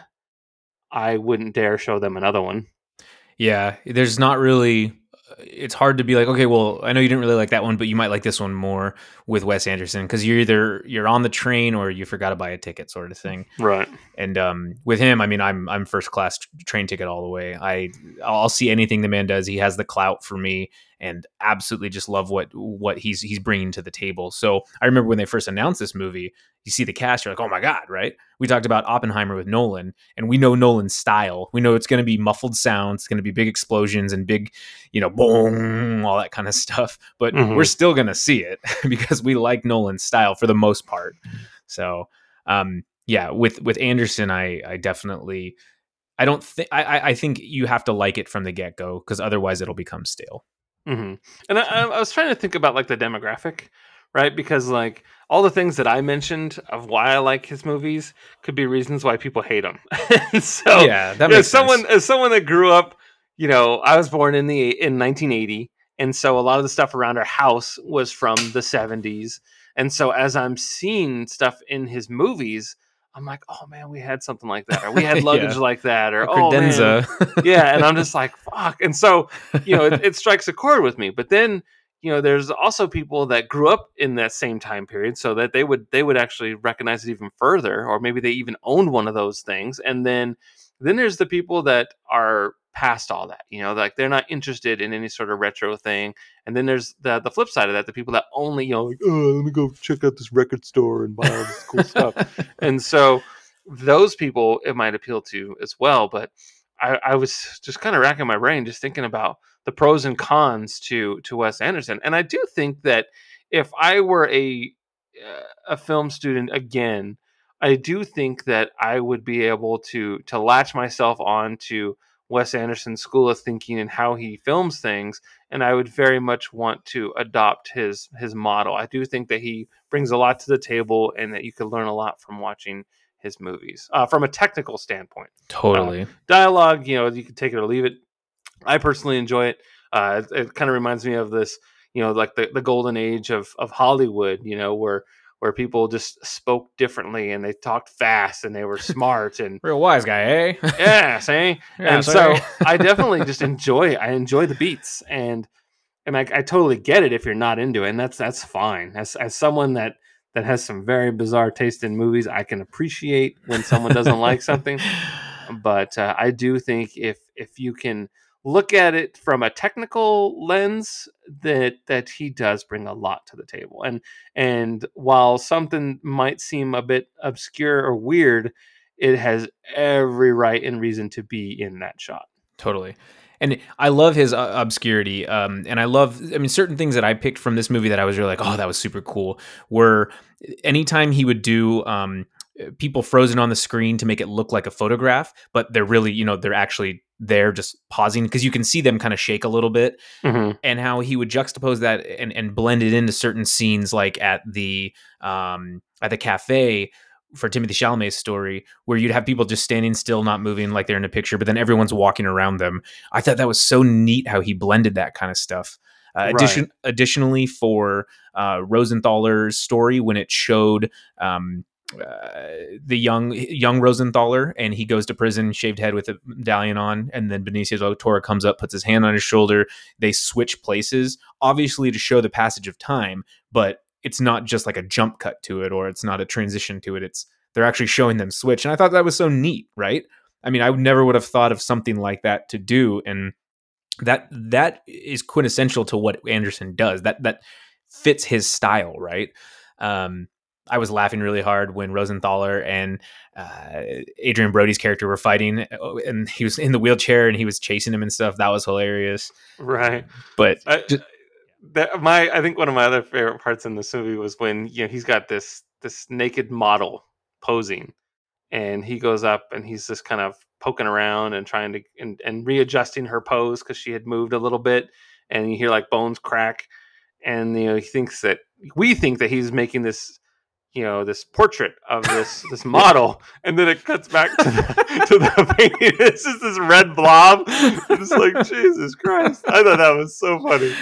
I wouldn't dare show them another one. Yeah, there's not really it's hard to be like, okay, well, I know you didn't really like that one, but you might like this one more with Wes Anderson because you're either you're on the train or you forgot to buy a ticket, sort of thing. Right. And um, with him, I mean, I'm I'm first class train ticket all the way. I I'll see anything the man does. He has the clout for me, and absolutely just love what what he's he's bringing to the table. So I remember when they first announced this movie, you see the cast, you're like, oh my god, right? We talked about Oppenheimer with Nolan, and we know Nolan's style. We know it's going to be muffled sounds, it's going to be big explosions and big, you know, boom, all that kind of stuff. But Mhm. we're still going to see it <laughs> because we like Nolan's style for the most part. So, um, yeah, with with Anderson, I I definitely. I don't think I, I- I think you have to like it from the get go because otherwise it'll become stale. Hmm And I, I was trying to think about like the demographic, right? Because like all the things that I mentioned of why I like his movies could be reasons why people hate him. <laughs> so yeah, that as makes someone sense. as someone that grew up, you know, I was born in the in 1980, and so a lot of the stuff around our house was from the 70s. And so as I'm seeing stuff in his movies, I'm like, oh man, we had something like that, or we had <laughs> Yeah. luggage like that, or oh man, credenza. yeah and i'm <laughs> just like fuck and so you know it, it strikes a chord with me but then you know there's also people that grew up in that same time period so that they would they would actually recognize it even further or maybe they even owned one of those things and then then there's the people that are past all that you know like they're not interested in any sort of retro thing and then there's the the flip side of that the people that only you know like, oh let me go check out this record store and buy all this cool stuff. <laughs> And so those people it might appeal to as well but i, I was just kind of racking my brain just thinking about the pros and cons to to wes anderson and i do think that if i were a uh, a film student again i do think that i would be able to to latch myself on to wes anderson's school of thinking and how he films things and i would very much want to adopt his his model i do think that he brings a lot to the table and that you could learn a lot from watching his movies uh, from a technical standpoint. totally. Dialogue, you know, you can take it or leave it. I personally enjoy it. Uh, it it kind of reminds me of this, you know, like the, the golden age of, of Hollywood, you know, where where people just spoke differently and they talked fast and they were <laughs> smart and Real wise guy, eh? yeah, <laughs> see? Yeah, and so. <laughs> I definitely just enjoy I enjoy the beats and and I, I totally get it if you're not into it and that's that's fine. As as someone that that has some very bizarre taste in movies, I can appreciate when someone doesn't like something. But uh, I do think if if you can look at it from a technical lens, that that he does bring a lot to the table. And and while something might seem a bit obscure or weird, it has every right and reason to be in that shot. totally and i love his uh, obscurity um, and i love i mean certain things that i picked from this movie that i was really like oh that was super cool were anytime he would do um, people frozen on the screen to make it look like a photograph but they're really you know they're actually there just pausing because you can see them kind of shake a little bit Mm-hmm. and how he would juxtapose that and, and blend it into certain scenes like at the um at the cafe for Timothée Chalamet's story where you'd have people just standing still not moving like they're in a picture but then everyone's walking around them I thought that was so neat how he blended that kind of stuff uh, Right. addition, additionally for uh, Rosenthaler's story when it showed um, uh, the young young Rosenthaler and he goes to prison shaved head with a medallion on and then Benicio del Toro comes up puts his hand on his shoulder. They switch places obviously to show the passage of time but it's not just like a jump cut to it or it's not a transition to it. It's they're actually showing them switch and i thought that was so neat right? I mean i never would have thought of something like that to do and that that is quintessential to what anderson does. That that fits his style right? Um I was laughing really hard when Rosenthaler and uh, Adrien Brody's character were fighting, uh, and he was in the wheelchair and he was chasing him and stuff. That was hilarious. Right. But I, Just- that, my I think one of my other favorite parts in this movie was when you know he's got this this naked model posing, and he goes up and he's just kind of poking around and trying to and, and readjusting her pose because she had moved a little bit, and you hear like bones crack, and you know he thinks that we think that he's making this you know this portrait of this <laughs> this model and then it cuts back to the, <laughs> to the painting <laughs> it's just this red blob it's like jesus christ i thought that was so funny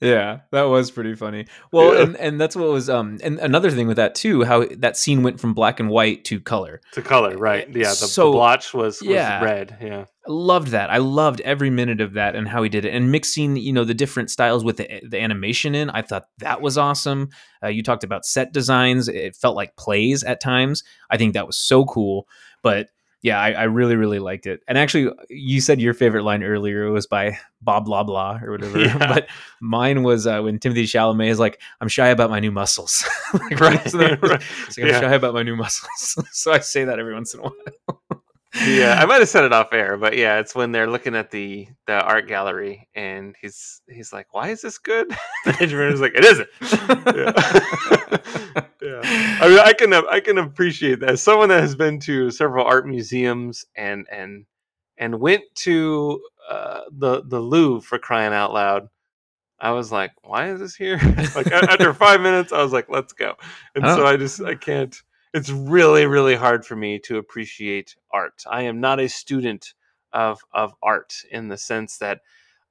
yeah, that was pretty funny. Well, Yeah. and, and that's what was um and another thing with that too, how that scene went from black and white to color. to color right yeah the, So, the blotch was, was yeah. red yeah loved that. I loved every minute of that and how he did it, and mixing you know the different styles with the, the animation in. I thought that was awesome. Uh, you talked about set designs; it felt like plays at times. I think that was so cool. But yeah, I, I really really liked it. And actually, you said your favorite line earlier was by Bob blah blah or <laughs> whatever. Yeah. But mine was uh, when Timothée Chalamet is like, "I'm shy about my new muscles." <laughs> like, Right, <laughs> so right. like, I'm Yeah. shy about my new muscles. so I say that every once in a while. Yeah, I might have said it off air, but yeah, it's when they're looking at the the art gallery and he's he's like, "Why is this good?" <laughs> <laughs> The engineer's like, "It isn't." Yeah. <laughs> yeah. I mean, I can I can appreciate that. As someone that has been to several art museums and and and went to uh, the the Louvre for crying out loud. I was like, "Why is this here?" like after five minutes, I was like, "Let's go." And Oh. so I just I can't. It's really really hard for me to appreciate art. I am not a student of of art in the sense that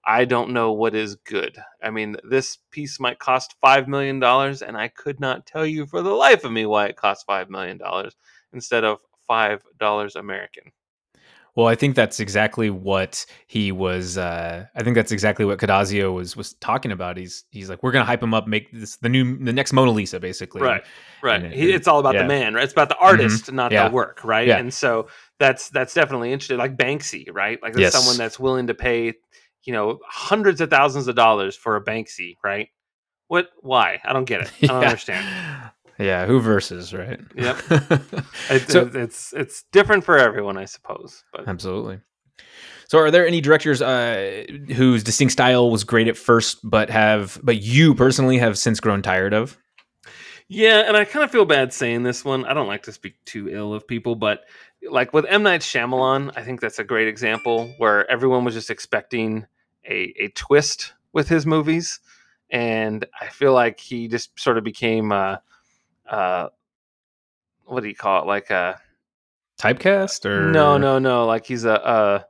I don't know what is good. I mean, this piece might cost five million dollars, and I could not tell you for the life of me why it cost five million dollars instead of five dollars American. Well, I think that's exactly what he was. Uh, I think that's exactly what Cadazio was was talking about. He's he's like, we're gonna hype him up, make this the new the next Mona Lisa, basically. Right, right. And it- He- it's all about yeah. the man, right? It's about the artist, not Yeah. the work, right? Yeah. And so that's that's definitely interesting. Like Banksy, right? Like there's Yes. someone that's willing to pay, you know, hundreds of thousands of dollars for a Banksy, right? What? Why? I don't get it. I don't <laughs> understand. Yeah, who versus right? Yep. <laughs> It, So- it's it's different for everyone, I suppose. But Absolutely. So, are there any directors uh, whose distinct style was great at first, but have but you personally have since grown tired of? Yeah, and I kind of feel bad saying this one. I don't like to speak too ill of people, but like with M Night Shyamalan, I think that's a great example where everyone was just expecting a a twist with his movies, and I feel like he just sort of became uh uh what do you call it? Like a Typecast or no, no, no, like he's a a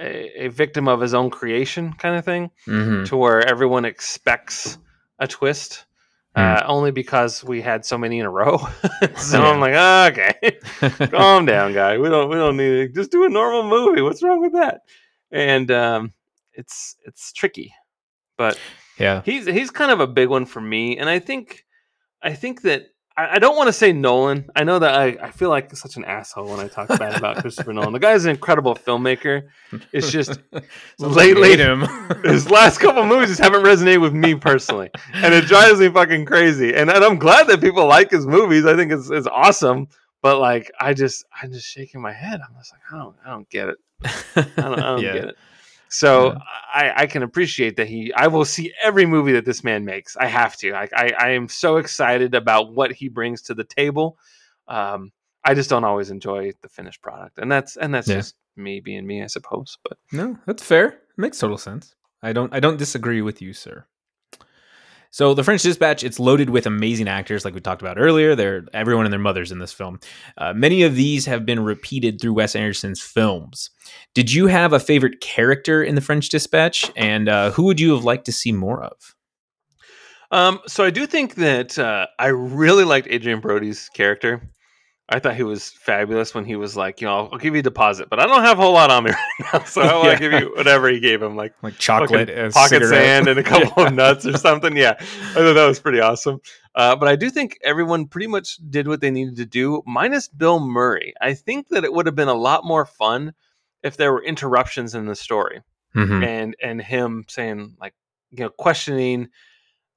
a, a victim of his own creation kind of thing Mhm. to where everyone expects a twist. Hmm. Uh, only because we had so many in a row, <laughs> so Yeah. I'm like, "Ah, okay, <laughs> calm <laughs> down, guy. We don't, we don't need it. Just do a normal movie. What's wrong with that? And um, it's it's tricky, but yeah, he's he's kind of a big one for me. And I think I think that I, I don't want to say Nolan. I know that I, I feel like such an asshole when I talk bad about <laughs> Christopher Nolan. The guy's an incredible filmmaker. It's <laughs> just like lately- him. <laughs> his last couple movies just haven't resonated with me personally, and it drives me fucking crazy. And, and I'm glad that people like his movies. I think it's it's awesome. But like, I just I'm just shaking my head. I'm just like, I don't I don't get it. I don't, I don't Yeah. get it. So Yeah. I, I can appreciate that he. I will see every movie that this man makes. I have to. I, I, I am so excited about what he brings to the table. Um, I just don't always enjoy the finished product, and that's and that's Yeah. just me being me, I suppose. But No, that's fair. Makes total sense. I don't I don't disagree with you, sir. So the French Dispatch, it's loaded with amazing actors, like we talked about earlier. They're everyone and their mothers in this film. Uh, many of these have been repeated through Wes Anderson's films. Did you have a favorite character in the French Dispatch, and uh, who would you have liked to see more of? Um, so I do think that uh, I really liked Adrien Brody's character. I thought he was fabulous when he was like, you know, I'll, I'll give you a deposit, but I don't have a whole lot on me <laughs> right now, so I'll give you whatever he gave him, like Like chocolate, pocket sand, and a <laughs> couple Yeah. of nuts or something. Yeah, I thought that was pretty awesome. Uh, but I do think everyone pretty much did what they needed to do, minus Bill Murray. I think that it would have been a lot more fun if there were interruptions in the story Mhm. and and him saying like you know questioning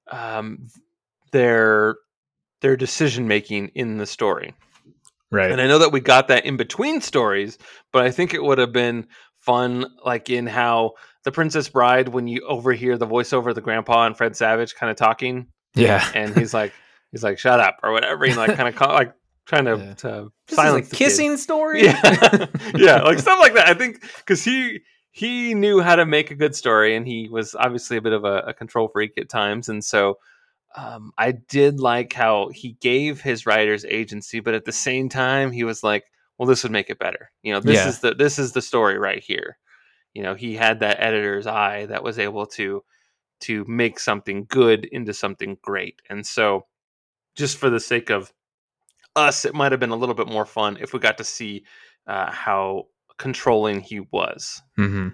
um their their decision making in the story Right. and i know that we got that in between stories but i think it would have been fun like in how the princess bride when you overhear the voiceover of the grandpa and fred savage kind of talking yeah. and he's like <laughs> he's like shut up or whatever you know, like kind of call, like trying to, Yeah. to This is silence a the kid. kissing story. yeah <laughs> yeah like stuff like that i think because he he knew how to make a good story and he was obviously a bit of a, a control freak at times and so um, i did like how he gave his writers agency but at the same time he was like well this would make it better you know this Yeah. is the this is the story right here you know he had that editor's eye that was able to to make something good into something great and so just for the sake of us it might have been a little bit more fun if we got to see uh, how controlling he was. hmm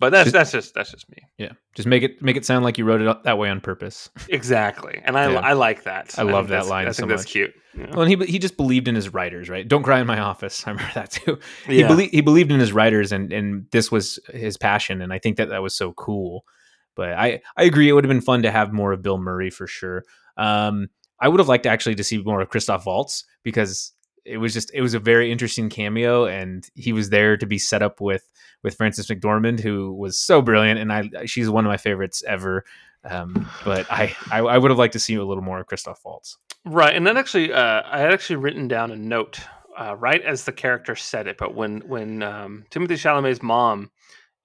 But that's Just- that's just that's just me. Yeah, just make it make it sound like you wrote it that way on purpose. <laughs> Exactly, and I Yeah. I like that. I love think that line I so think that's much. cute. Yeah. Well, and he he just believed in his writers, right? Don't cry in my office. <laughs> I remember that too. He Yeah. believed he believed in his writers, and and this was his passion, and I think that that was so cool. But I I agree, it would have been fun to have more of Bill Murray for sure. Um, I would have liked actually to see more of Christoph Waltz because it was just it was a very interesting cameo, and he was there to be set up with with Frances McDormand, who was so brilliant, and I she's one of my favorites ever. Um, but I, I I would have liked to see a little more of Christoph Waltz. Right, and then actually, uh, I had actually written down a note uh, right as the character said it. But when when um, Timothée Chalamet's mom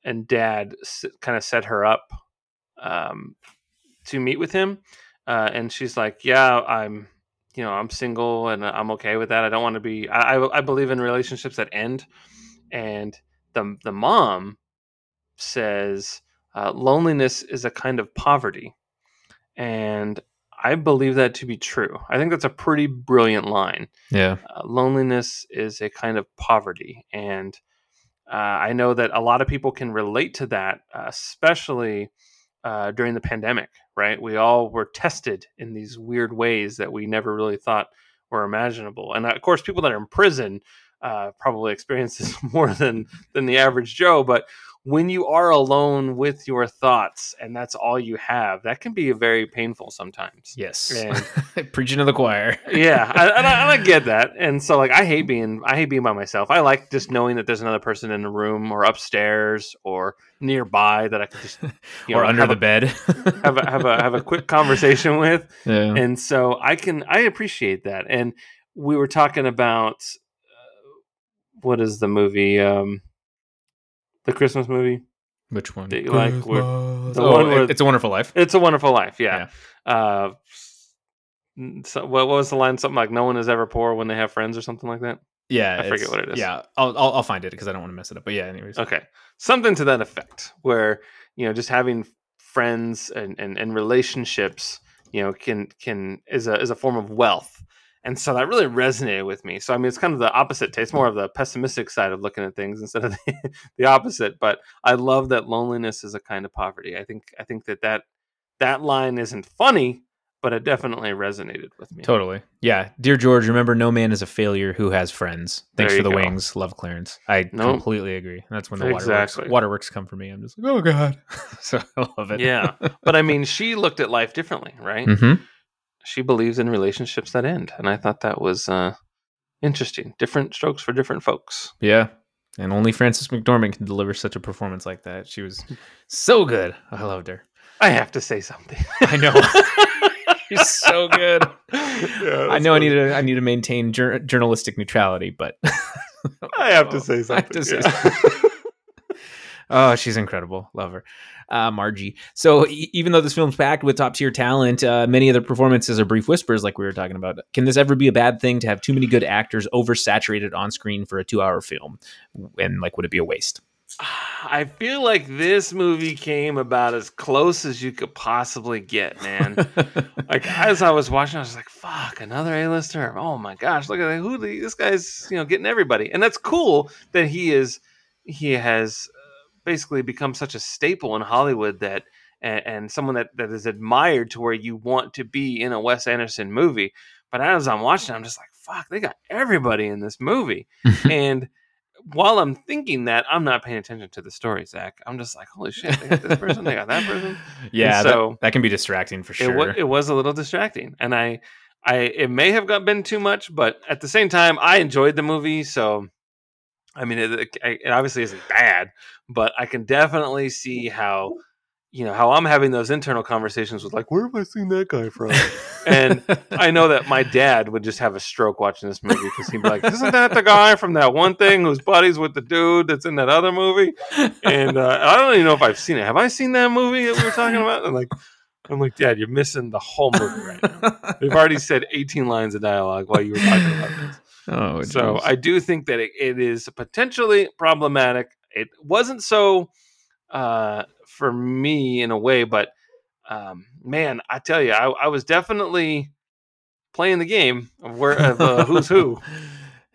and dad s- kind of set her up um, to meet with him, uh, and she's like, "Yeah, I'm, you know, I'm single and I'm okay with that. I don't want to be. I, I I believe in relationships that end." And the the mom says, uh, "Loneliness is a kind of poverty," and I believe that to be true. I think that's a pretty brilliant line. Yeah. Uh, loneliness is a kind of poverty. And uh, I know that a lot of people can relate to that, uh, especially uh, during the pandemic, right? We all were tested in these weird ways that we never really thought were imaginable. And uh, of course, people that are in prison uh, probably experiences <laughs> more than, than the average Joe. But when you are alone with your thoughts and that's all you have, that can be very painful sometimes. Yes. And- <laughs> Preaching to the choir. yeah, I, and, I, and I get <laughs> that, and so like I hate being I hate being by myself. I like just knowing that there's another person in the room or upstairs or nearby that I can just you or under the a, bed. have a have a have a quick conversation with, yeah. and so I can I appreciate that. And we were talking about what is the movie, um, the Christmas movie? Which one? that you like where- the oh, one where- it's a Wonderful Life. It's a Wonderful Life. Yeah. Uh, so, what, what was the line? Something like "No one is ever poor when they have friends" or something like that. Yeah, I forget what it is. Yeah, I'll I'll, I'll find it because I don't want to mess it up. But yeah, anyways. Okay, something to that effect, where you know just having friends and, and, and relationships, you know, can can is a is a form of wealth, and so that really resonated with me. So I mean, it's kind of the opposite taste, more of the pessimistic side of looking at things <laughs> instead of the, the opposite. But I love that loneliness is a kind of poverty. I think I think that that that line isn't funny, but it definitely resonated with me. Totally. Yeah. Dear George, remember no man is a failure who has friends. Thanks for the go. wings. Love Clarence. I Nope. completely agree. That's when the Exactly. waterworks waterworks come for me. I'm just like, oh god. <laughs> so I love it. Yeah, <laughs> but I mean, she looked at life differently, right? hmm she believes in relationships that end and i thought that was uh interesting different strokes for different folks Yeah. And only Frances McDormand can deliver such a performance like that. She was so good. I loved her. i have to say something <laughs> I know. <laughs> She's so good. Yeah, I know I need to I need to maintain jour- journalistic neutrality, but i have to <laughs> say I something have to say yeah. Oh, she's incredible. Love her. Uh, Margie. So e- even though this film's packed with top tier talent, uh, many of the performances are brief whispers, like we were talking about. Can this ever be a bad thing to have too many good actors oversaturated on screen for a two hour film? And like, would it be a waste? i feel like this movie came about as close as you could possibly get man <laughs> like as i was watching i was like fuck another a-lister oh my gosh look at that. who this guy's you know getting everybody and that's cool that he is he has basically become such a staple in hollywood that and, and someone that, that is admired to where you want to be in a wes anderson movie but as i'm watching i'm just like fuck they got everybody in this movie <laughs> and while I'm thinking that, I'm not paying attention to the story, Zach. I'm just like, holy shit, they got this person, they got that person. yeah, And that- so- that, can be distracting for It, sure. it was a little distracting, and I, I, it may have got been too much, but at the same time, I enjoyed the movie. So, I mean, it, it, obviously isn't bad, but I can definitely see how, you know, how I'm having those internal conversations with like, where have I seen that guy from? and I know that my dad would just have a stroke watching this movie because he'd be like, "Isn't that the guy from that one thing who's buddies with the dude that's in that other movie?" And uh, I don't even know if I've seen it. Have I seen that movie that we were talking about? And like, I'm like, Dad, you're missing the whole movie right now. We've already said 18 lines of dialogue while you were talking about this. Oh, So. I do think that it, it is potentially problematic. It wasn't so uh, for me in a way, but um, man, I tell you, I, I was definitely playing the game of where of uh, who's who. <laughs>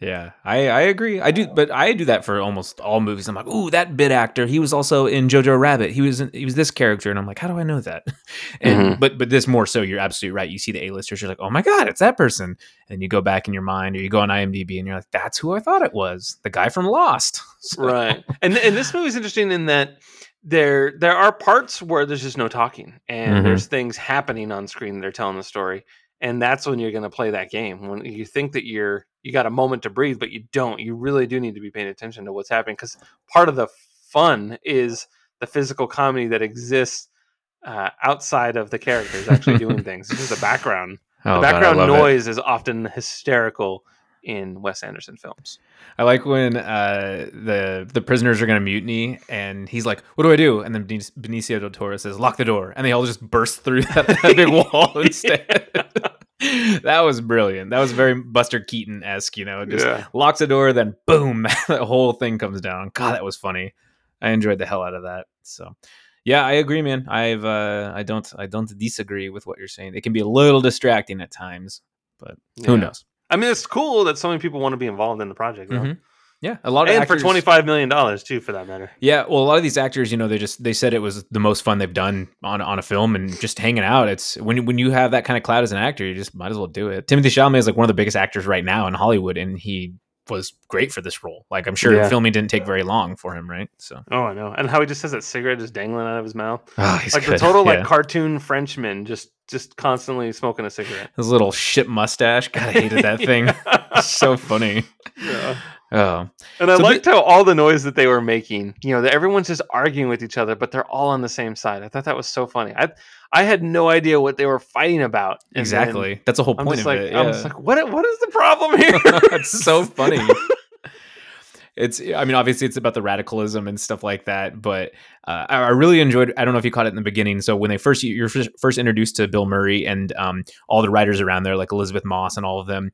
Yeah, I, I agree. I do, but I do that for almost all movies. I'm like, ooh, that bit actor. He was also in Jojo Rabbit. He was in, he was this character, and I'm like, how do I know that? <laughs> And Mhm. but but this more so. You're absolutely right. You see the A-listers, you're like, oh my god, it's that person. And you go back in your mind, or you go on IMDb, and you're like, that's who I thought it was. The guy from Lost. <laughs> So- right and and this movie's interesting in that there there are parts where there's just no talking and Mhm. there's things happening on screen that are telling the story and that's when you're going to play that game when you think that you're you got a moment to breathe but you don't you really do need to be paying attention to what's happening because part of the fun is the physical comedy that exists uh, outside of the characters actually doing <laughs> things it's just the background Oh, the background it. noise is often hysterical in wes anderson films I like when uh, the the prisoners are going to mutiny, and he's like, "What do I do?" And then Benicio del Toro says, "Lock the door," and they all just burst through <laughs> that, that big wall <laughs> instead. <laughs> that was brilliant. That was very Buster Keaton esque, you know. Just yeah locks the door, then boom, <laughs> the whole thing comes down. God, that was funny. I enjoyed the hell out of that. So, yeah, I agree, man. I've uh, I don't I don't disagree with what you're saying. It can be a little distracting at times, but who Yeah. knows? I mean, it's cool that so many people want to be involved in the project, though. Yeah, a lot of and actors, for twenty five million dollars too, for that matter. Yeah, well, a lot of these actors, you know, they just they said it was the most fun they've done on on a film, and just hanging out. It's when you- when you have that kind of clout as an actor, you just might as well do it. Timothée Chalamet is like one of the biggest actors right now in Hollywood, and he was great for this role. Like I'm sure Yeah. filming didn't take very long for him, right? So Oh, I know, and how he just has that cigarette just dangling out of his mouth, oh, like the good. total <laughs> Yeah. like cartoon Frenchman, just just constantly smoking a cigarette. his little shit mustache. God, I hated that <laughs> thing. <laughs> So funny. Oh, And I So liked how all the noise that they were making, you know, that everyone's just arguing with each other, but they're all on the same side. I thought that was so funny. I I had no idea what they were fighting about. Exactly. That's the whole point of like, it. Yeah. just like, what? What is the problem <laughs> here? it's so <laughs> funny. It's, I mean, obviously it's about the radicalism and stuff like that, but uh, I, I really enjoyed. I don't know if you caught it in the beginning. So when they first you're first first introduced to Bill Murray and um, all the writers around there, like Elisabeth Moss and all of them,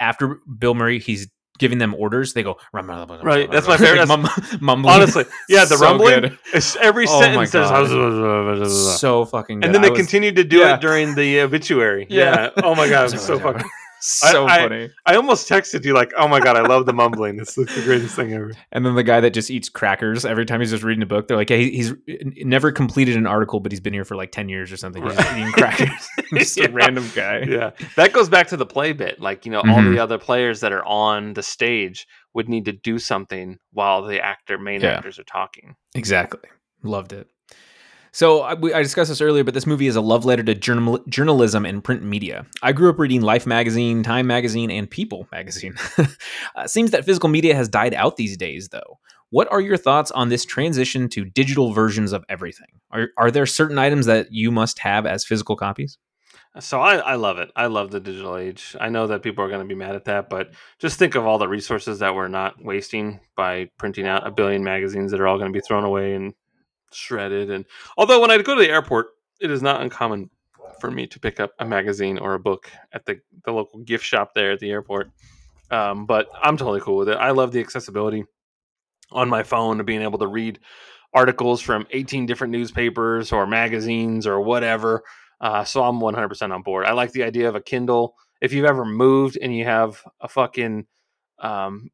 after Bill Murray, he's giving them orders. They go Right, that's my favorite. <laughs> Mum- mumbling. Honestly, <laughs> yeah, the So rumbling. Every <laughs> Oh sentence says, so fucking. Good. and then they was- continued to do Yeah. it during the obituary. Yeah. Yeah. Oh my god, so fucking. So I- funny. I almost texted you like, "Oh my god, I love the mumbling. This is the greatest thing ever." And then the guy that just eats crackers every time he's just reading a book, they're like, "Hey, he's never completed an article, but he's been here for like ten years or something. He's Right. eating crackers." <laughs> <laughs> just Yeah. a random guy. Yeah, that goes back to the play bit. Like you know, all Mhm. the other players that are on the stage would need to do something while the actor, main Yeah. actors, are talking. Exactly. Loved it. So I, we, I discussed this earlier, but this movie is a love letter to journal, journalism and print media. I grew up reading Life magazine, Time magazine, and People magazine. <laughs> uh, seems that physical media has died out these days, though. What are your thoughts on this transition to digital versions of everything? Are, are there certain items that you must have as physical copies? So I, I love it. I love the digital age. I know that people are going to be mad at that, but just think of all the resources that we're not wasting by printing out a billion magazines that are all going to be thrown away and shredded. And although when I go to the airport, it is not uncommon for me to pick up a magazine or a book at the, the local gift shop there at the airport. Um, but I'm totally cool with it. I love the accessibility on my phone of being able to read articles from 18 different newspapers or magazines or whatever. Uh, so I'm 100% on board. I like the idea of a Kindle. If you've ever moved and you have a fucking um,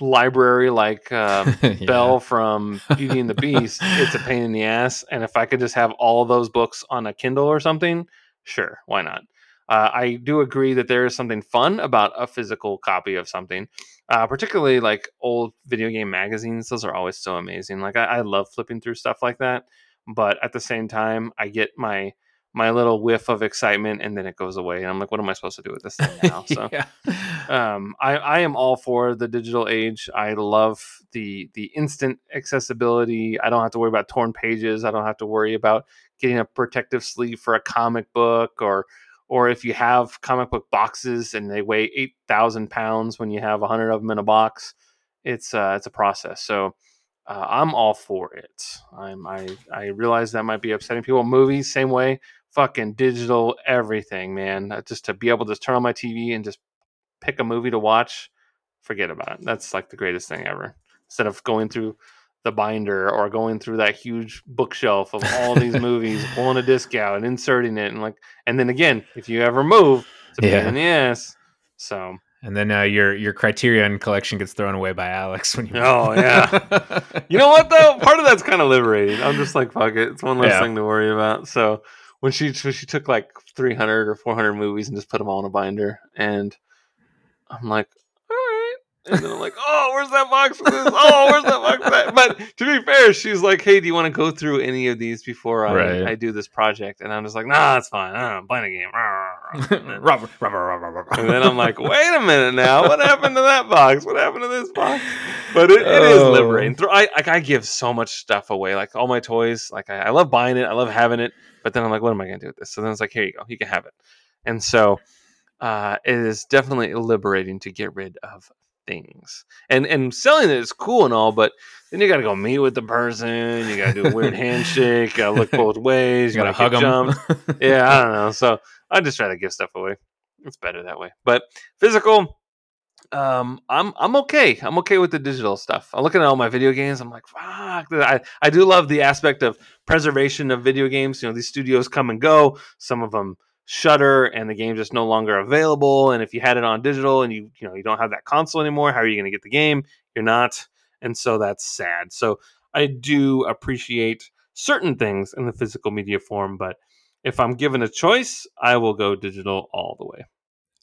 library like um, <laughs> Yeah. Belle from Beauty and the Beast, it's a <laughs> pain in the ass. And if I could just have all those books on a Kindle or something, sure, why not? Uh, I do agree that there is something fun about a physical copy of something, uh, particularly like old video game magazines. Those are always so amazing. Like I, I love flipping through stuff like that, but at the same time, I get my my little whiff of excitement, and then it goes away, and I'm like, what am I supposed to do with this thing now? <laughs> So yeah. um, I, I am all for the digital age. I love the the instant accessibility. I don't have to worry about torn pages. I don't have to worry about getting a protective sleeve for a comic book or or if you have comic book boxes and they weigh eight thousand pounds when you have a hundred of them in a box. It's uh, it's a process. So uh, I'm all for it. I'm I I realize that might be upsetting people. Movies same way. Fucking digital everything, man. Just to be able to turn on my TV and just pick a movie to watch, forget about it. That's like the greatest thing ever. Instead of going through the binder or going through that huge bookshelf of all these <laughs> movies, pulling a disc out and inserting it, and like, and then again, if you ever move, it's a pain Yeah. in the ass. So And then uh, your your Criterion collection gets thrown away by Alex when you. Oh, <laughs> yeah. You know what though? Part of that's kind of liberating. I'm just like, fuck it. It's one less Yeah. thing to worry about. So when she she took like 300 or 400 movies and just put them all in a binder, and I'm like, all right. And then I'm like, oh, where's that box for this? Oh, where's that box for that? But to be fair, she's like, hey, do you want to go through any of these before I, Right. I do this project? And I'm just like, nah, it's fine. I'm playing a game. <laughs> And then- I'm like, wait a minute now. What happened to that box? What happened to this box? But it, it is Oh. liberating. Thro- I, like, I give so much stuff away. Like all my toys. Like I, I love buying it. I love having it. But then I'm like, what am I going to do with this? So then it's like, here you go. You can have it. And so uh, it is definitely liberating to get rid of things. And and selling it is cool and all, but then you got to go meet with the person. You got to do a weird <laughs> handshake. Got to look both ways. You gotta hug them. <laughs> yeah, I don't know. So I just try to give stuff away. It's better that way. But physical, um, I'm I'm okay. I'm okay with the digital stuff. I'm looking at all my video games. I'm like, fuck. I I do love the aspect of preservation of video games. You know, these studios come and go. Some of them shutter, and the game's just no longer available. And if you had it on digital and you you know you don't have that console anymore, how are you going to get the game? You're not, and so that's sad. So I do appreciate certain things in the physical media form, but if I'm given a choice, I will go digital all the way.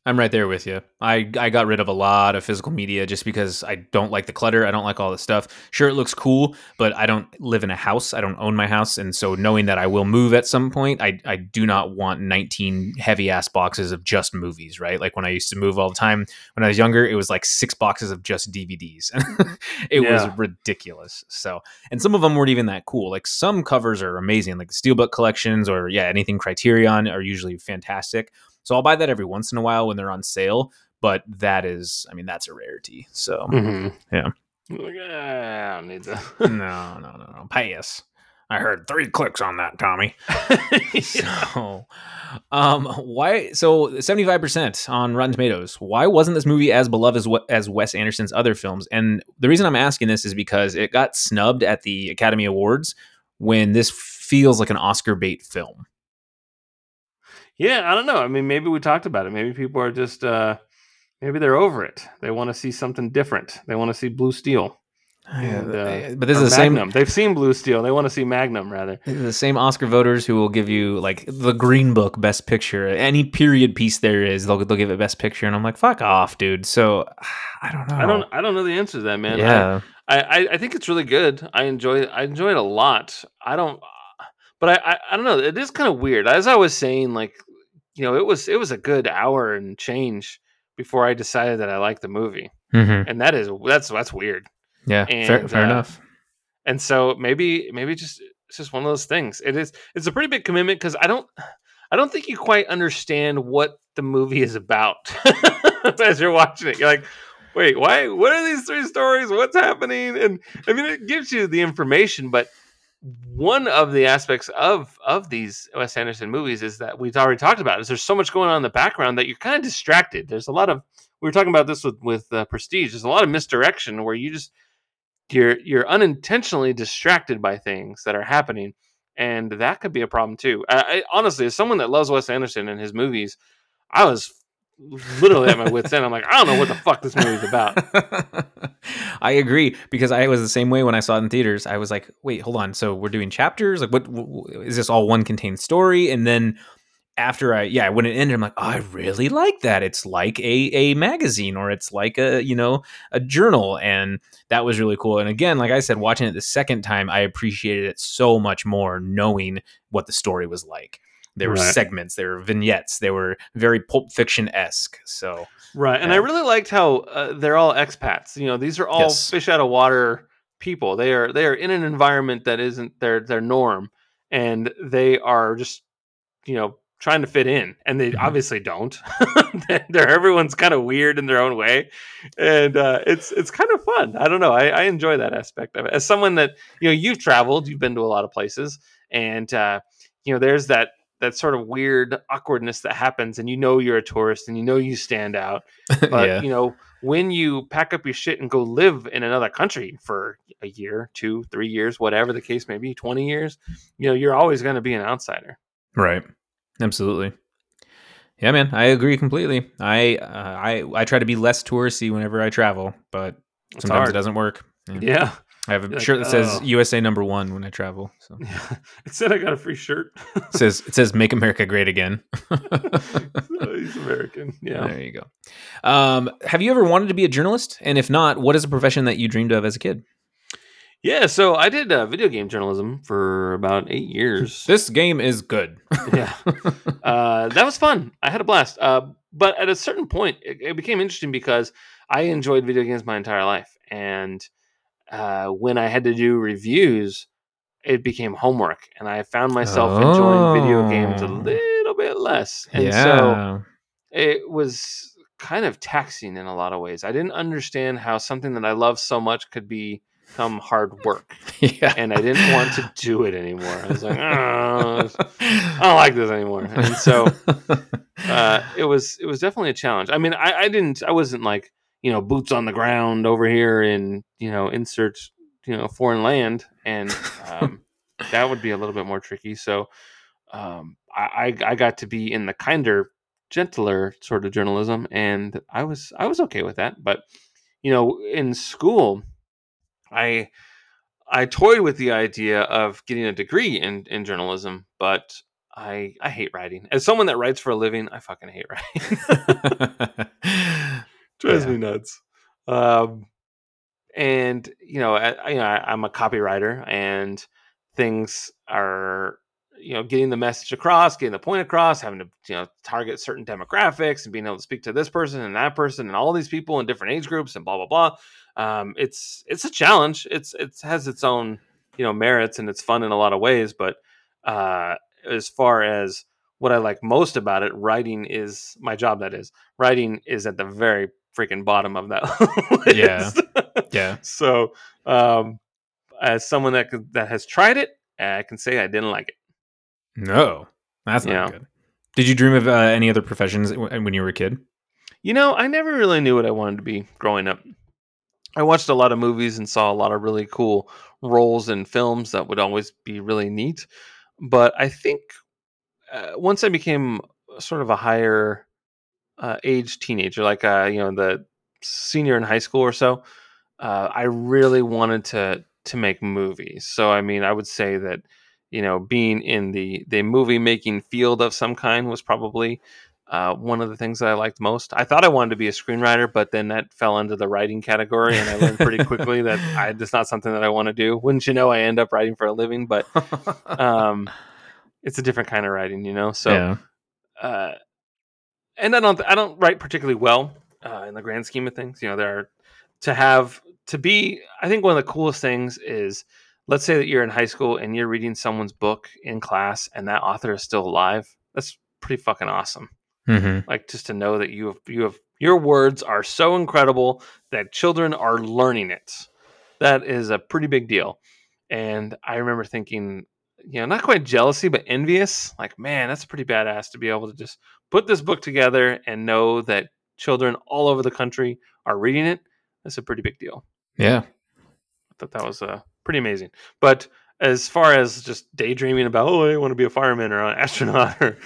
I'm right there with you. I, I got rid of a lot of physical media just because I don't like the clutter. I don't like all the stuff. Sure, it looks cool, but I don't live in a house. I don't own my house. And so knowing that I will move at some point, I, I do not want 19 heavy ass boxes of just movies, right? Like when I used to move all the time when I was younger, it was like six boxes of just DVDs. <laughs> it Yeah. was ridiculous. So, and some of them weren't even that cool. Like some covers are amazing, like the Steelbook collections or yeah, anything Criterion are usually fantastic. So I'll buy that every once in a while when they're on sale, but that is, I mean, that's a rarity. So Mm-hmm. Yeah. "Ah, I don't need that. no, no, no, no. Pass. I heard three clicks on that, Tommy. <laughs> So, um, why? So seventy five percent on Rotten Tomatoes. Why wasn't this movie as beloved as what as Wes Anderson's other films? And the reason I'm asking this is because it got snubbed at the Academy Awards when this feels like an Oscar bait film. Yeah, I don't know. I mean, maybe we talked about it. Maybe people are just, uh, maybe they're over it. They want to see something different. They want to see Blue Steel. And, uh, but this is the same. Magnum. They've seen Blue Steel. They want to see Magnum rather. The same Oscar voters who will give you like the Green Book Best Picture, any period piece there is, they'll they'll give it Best Picture, and I'm like, fuck off, dude. So <sighs> I don't know. I don't. I don't know the answer to that, man. Yeah, I, I, I think it's really good. I enjoy it. I enjoy it a lot. I don't, but I, I, I don't know. It is kind of weird. As I was saying, like, you know, it was it was a good hour and change before I decided that I liked the movie, Mhm. and that is that's that's weird. yeah, fair, And, fair uh, enough. And so maybe maybe just it's just one of those things. It is it's a pretty big commitment because I don't I don't think you quite understand what the movie is about <laughs> as you're watching it. You're like, wait, why? What are these three stories? What's happening? And I mean, it gives you the information, but one of the aspects of of these Wes Anderson movies is that we've already talked about is there's so much going on in the background that you're kind of distracted. There's a lot of we were talking about this with with uh, Prestige. There's a lot of misdirection where you just you're you're unintentionally distracted by things that are happening, and that could be a problem too. I, I honestly, as someone that loves Wes Anderson and his movies, I was literally at my wits end. I'm like, I don't know what the fuck this movie's about. <laughs> I agree because I was the same way when I saw it in theaters. I was like, "Wait, hold on. So we're doing chapters? Like, what w- w- is this all one contained story?" And then after I, yeah, when it ended, I'm like, oh, "I really like that. It's like a a magazine or it's like a you know a journal," and that was really cool. And again, like I said, watching it the second time, I appreciated it so much more knowing what the story was like. There were Right. segments, there were vignettes, they were very Pulp Fiction esque. So Right, and I really liked how uh, they're all expats. You know, these are all Yes. fish out of water people. They are they are in an environment that isn't their their norm, and they are just you know trying to fit in, and they Mhm. obviously don't. <laughs> they're everyone's kind of weird in their own way, and uh, it's it's kind of fun. I don't know. I, I enjoy that aspect of it. As someone that you know, you've traveled, you've been to a lot of places, and uh, you know, there's that that sort of weird awkwardness that happens and you know you're a tourist and you know you stand out <laughs> but yeah, you know when you pack up your shit and go live in another country for a year two three years whatever the case may be 20 years you know you're always going to be an outsider right, absolutely. Yeah, man, I agree completely. I uh, I I try to be less touristy whenever I travel, but It's sometimes hard. it doesn't work. Yeah. Yeah. I have a Like, shirt that says oh. USA number one when I travel. So <laughs> it said I got a free shirt. it says it says "Make America Great Again." <laughs> He's American. Yeah. There you go. Um, have you ever wanted to be a journalist? And if not, what is a profession that you dreamed of as a kid? Yeah. So I did uh, video game journalism for about eight years. <laughs> This game is good. yeah. Uh, that was fun. I had a blast. Uh, but at a certain point, it, it became interesting because I enjoyed video games my entire life. And uh, when I had to do reviews, it became homework. And I found myself enjoying video games a Oh. little bit less. And yeah. so it was kind of taxing in a lot of ways. I didn't understand how something that I love so much could be become hard work. <laughs> yeah. And I didn't want to do it anymore. I was like, "Ah, <laughs> I don't like this anymore. And so <laughs> uh, it was it was definitely a challenge. I mean, I, I didn't I wasn't like you know boots on the ground over here in you know insert you know foreign land, and um, <laughs> that would be a little bit more tricky. So um, I, I I got to be in the kinder, gentler sort of journalism, and I was I was okay with that. But you know, in school, I I toyed with the idea of getting a degree in in journalism, but I I hate writing. As someone that writes for a living, I fucking hate writing. <laughs> <laughs> Drives Yeah. me nuts. Um, and you know, I, you know, I, I'm a copywriter, and things are you know getting the message across, getting the point across, having to you know target certain demographics, and being able to speak to this person and that person and all these people in different age groups and blah blah blah. Um, it's it's a challenge. It's it has its own you know merits and it's fun in a lot of ways, but uh, as far as what I like most about it, writing is my job. That is, writing is at the very freaking bottom of that <laughs> Yeah. yeah. So, um, as someone that could- that has tried it, I can say I didn't like it. No, that's not Yeah. good. Did you dream of uh, any other professions when you were a kid? You know, I never really knew what I wanted to be growing up. I watched a lot of movies and saw a lot of really cool roles in films that would always be really neat. But I think uh, once I became sort of a higher uh, age teenager, like uh, you know the senior in high school or so, uh, I really wanted to to make movies. So I mean, I would say that you know being in the the movie making field of some kind was probably uh, one of the things that I liked most. I thought I wanted to be a screenwriter, but then that fell into the writing category, and I learned pretty quickly that I, <laughs> it's not something that I want to do. Wouldn't you know? I end up writing for a living, but <laughs> um, it's a different kind of writing, you know. So yeah. uh, and I don't I don't write particularly well uh, in the grand scheme of things. You know, there are to have to be. I think one of the coolest things is let's say that you're in high school and you're reading someone's book in class, and that author is still alive. That's pretty fucking awesome. hmm Like just to know that you have you have your words are so incredible that children are learning it. That is a pretty big deal. And I remember thinking, you know, not quite jealousy, but envious. Like, man, that's pretty badass to be able to just put this book together and know that children all over the country are reading it. That's a pretty big deal. Yeah. I thought that was uh, pretty amazing. But as far as just daydreaming about, oh, I want to be a fireman or an <laughs> astronaut or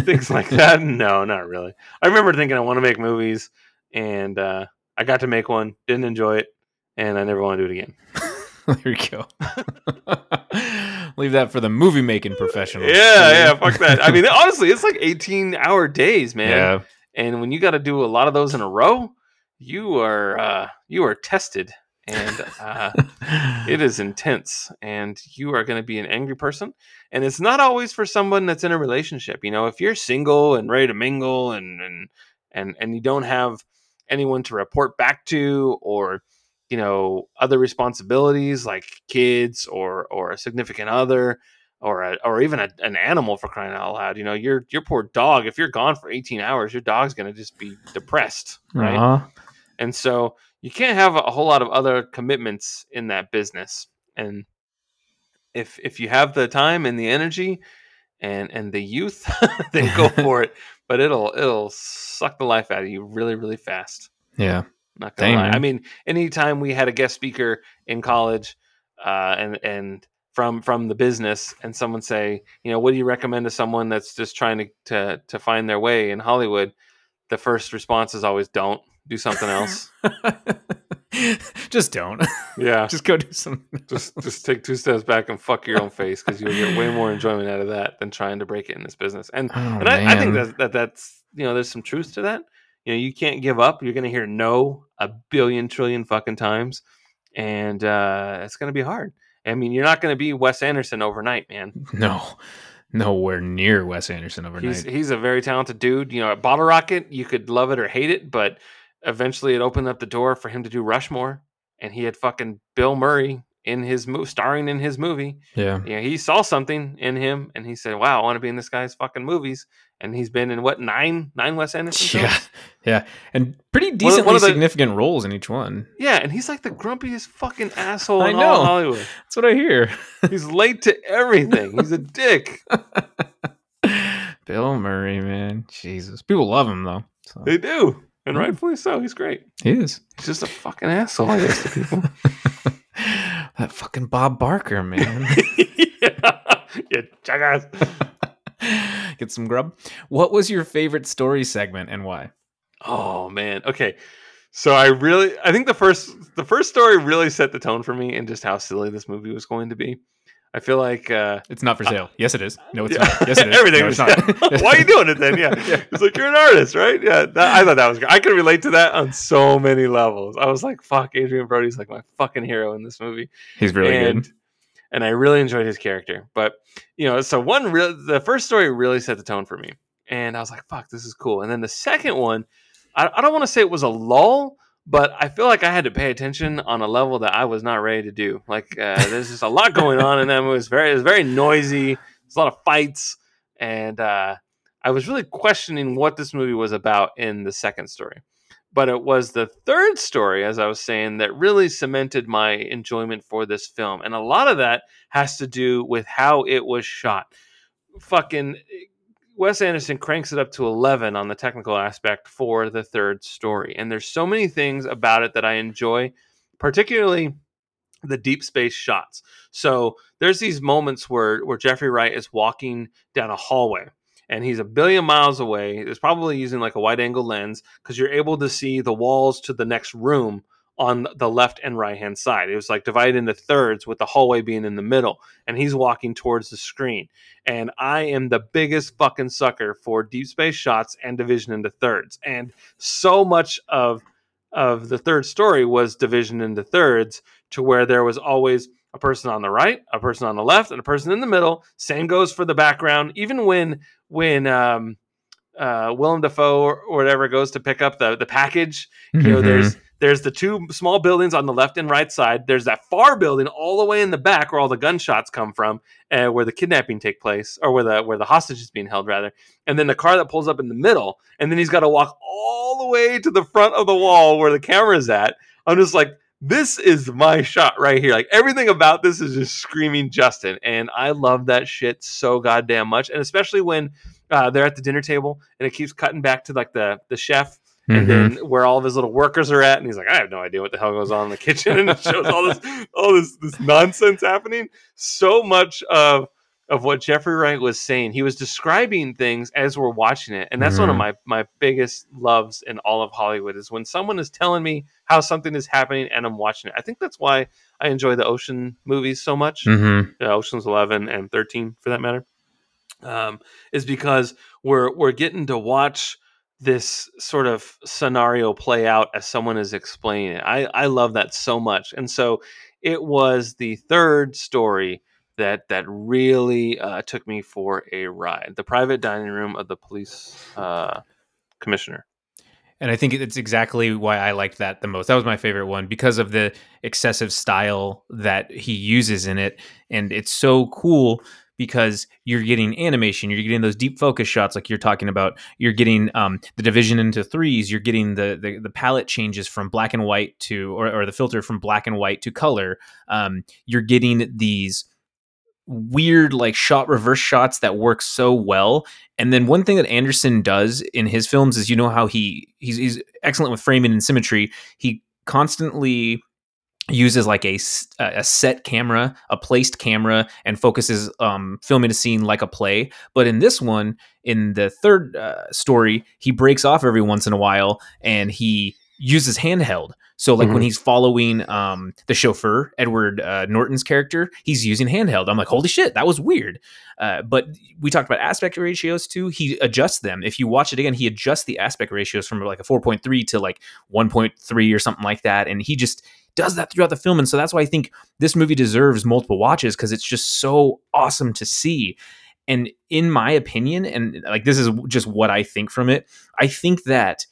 things <laughs> like that, no, not really. I remember thinking I want to make movies, and uh, I got to make one, didn't enjoy it, and I never want to do it again. <laughs> there you go. <laughs> Leave that for the movie making professionals. Yeah, yeah, fuck that. I mean, <laughs> honestly, it's like 18 hour days, man. Yeah. And when you got to do a lot of those in a row, you are uh, you are tested, and uh, it is intense and you are going to be an angry person and it's not always for someone that's in a relationship you know if you're single and ready to mingle and and and, and you don't have anyone to report back to or you know other responsibilities like kids or or a significant other or a, or even a, an animal for crying out loud you know your your poor dog if you're gone for 18 hours your dog's going to just be depressed right Aw. and so you can't have a whole lot of other commitments in that business. And if if you have the time and the energy and and the youth, <laughs> then go <laughs> for it. But it'll it'll suck the life out of you really really fast. Yeah. Not gonna Dang, lie. I mean, anytime we had a guest speaker in college, uh, and and from from the business and someone say, you know, what do you recommend to someone that's just trying to to, to find their way in Hollywood? The first response is always don't do something else. <laughs> just don't. Yeah. <laughs> just go do something. just just take two steps back and fuck your own face because you'll get way more enjoyment out of that than trying to break it in this business. And Oh, and I, I think that, that that's you know there's some truth to that. You know you can't give up. You're gonna hear no a billion trillion fucking times, and uh, it's gonna be hard. I mean, you're not gonna be Wes Anderson overnight, man. <laughs> no, nowhere near Wes Anderson overnight. He's he's a very talented dude. You know, at Bottle Rocket, you could love it or hate it, but eventually it opened up the door for him to do Rushmore, and he had fucking Bill Murray in his movie, starring in his movie. yeah. Yeah, he saw something in him, and he said, "Wow, I want to be in this guy's fucking movies." And he's been in what nine nine Wes Anderson <laughs> Yeah, films? yeah, and pretty one decently of the- significant roles in each one. Yeah, and he's like the grumpiest fucking asshole I in know. all Hollywood. That's what I hear. <laughs> He's late to everything. He's a dick. <laughs> Bill Murray, man, Jesus, people love him though. So. They do, and rightfully so. He's great. He is. He's just a fucking asshole, I guess, to people. That fucking Bob Barker, <laughs> man. yeah, jackass. <laughs> Get some grub. What was your favorite story segment and why? Oh man. Okay. So I really I think the first the first story really set the tone for me and just how silly this movie was going to be. I feel like uh It's not for sale. Yes, it is. No, it's yeah, not. Yes, it is. <laughs> Everything No, it's not. <laughs> Why are you doing it then? Yeah. <laughs> Yeah. It's like you're an artist, right? Yeah. That, I thought that was great. I could relate to that on so many levels. I was like, fuck, Adrien Brody's like my fucking hero in this movie. He's really and, good. And I really enjoyed his character. But you know, so one real the first story really set the tone for me. And I was like, fuck, this is cool. And then the second one, I, I don't want to say it was a lull, but I feel like I had to pay attention on a level that I was not ready to do. Like uh, there's just a lot going on in that movie. It's very it's very noisy. There's a lot of fights. And uh, I was really questioning what this movie was about in the second story. But it was the third story, as I was saying, that really cemented my enjoyment for this film. And a lot of that has to do with how it was shot. Fucking Wes Anderson cranks it up to 11 on the technical aspect for the third story. And there's so many things about it that I enjoy, particularly the deep space shots. So there's these moments where where Jeffrey Wright is walking down a hallway and he's a billion miles away. It's probably using like a wide angle lens because you're able to see the walls to the next room on the left and right hand side. It was like divided into thirds with the hallway being in the middle and he's walking towards the screen. And I am the biggest fucking sucker for deep space shots and division into thirds. And so much of of the third story was division into thirds to where there was always a person on the right, a person on the left, and a person in the middle. Same goes for the background. Even when when um, uh, Willem Dafoe or, or whatever goes to pick up the the package, you know, Mhm. there's there's the two small buildings on the left and right side. There's that far building all the way in the back where all the gunshots come from, uh, where the kidnapping take place, or where the where the hostage is being held, rather. And then the car that pulls up in the middle, and then he's got to walk all the way to the front of the wall where the camera's at. I'm just like, this is my shot right here. Like everything about this is just screaming Justin, and I love that shit so goddamn much. And especially when uh, they're at the dinner table and it keeps cutting back to like the the chef and Mhm. then where all of his little workers are at, and he's like, I have no idea what the hell goes on in the kitchen, and it shows all this <laughs> all this this nonsense happening. So much of of what Jeffrey Wright was saying, he was describing things as we're watching it, and that's one of Mhm. my my biggest loves in all of Hollywood is when someone is telling me how something is happening and I'm watching it. I think that's why I enjoy the ocean movies so much Mhm. uh, Ocean's Eleven and Thirteen, for that matter, um, is because we're we're getting to watch this sort of scenario play out as someone is explaining it. I I love that so much, and so it was the third story that that really uh, took me for a ride. The private dining room of the police uh, commissioner. And I think it's exactly why I liked that the most. That was my favorite one because of the excessive style that he uses in it. And it's so cool because you're getting animation, you're getting those deep focus shots like you're talking about. You're getting um, the division into threes, you're getting the, the the palette changes from black and white to or, or the filter from black and white to color. Um, you're getting these weird like shot reverse shots that work so well and then one thing that Anderson does in his films is you know how he he's, he's excellent with framing and symmetry. He constantly uses like a, a set camera, a placed camera, and focuses um, filming a scene like a play. But in this one, in the third uh, story, he breaks off every once in a while and he uses handheld. So like when Mhm. he's following um, the chauffeur, Edward uh, Norton's character, he's using handheld. I'm like, holy shit, that was weird. Uh, but we talked about aspect ratios too. He adjusts them. If you watch it again, he adjusts the aspect ratios from like a 4.3 to like 1.3 or something like that. And he just does that throughout the film. And so that's why I think this movie deserves multiple watches because it's just so awesome to see. And in my opinion, and like this is just what I think from it, I think that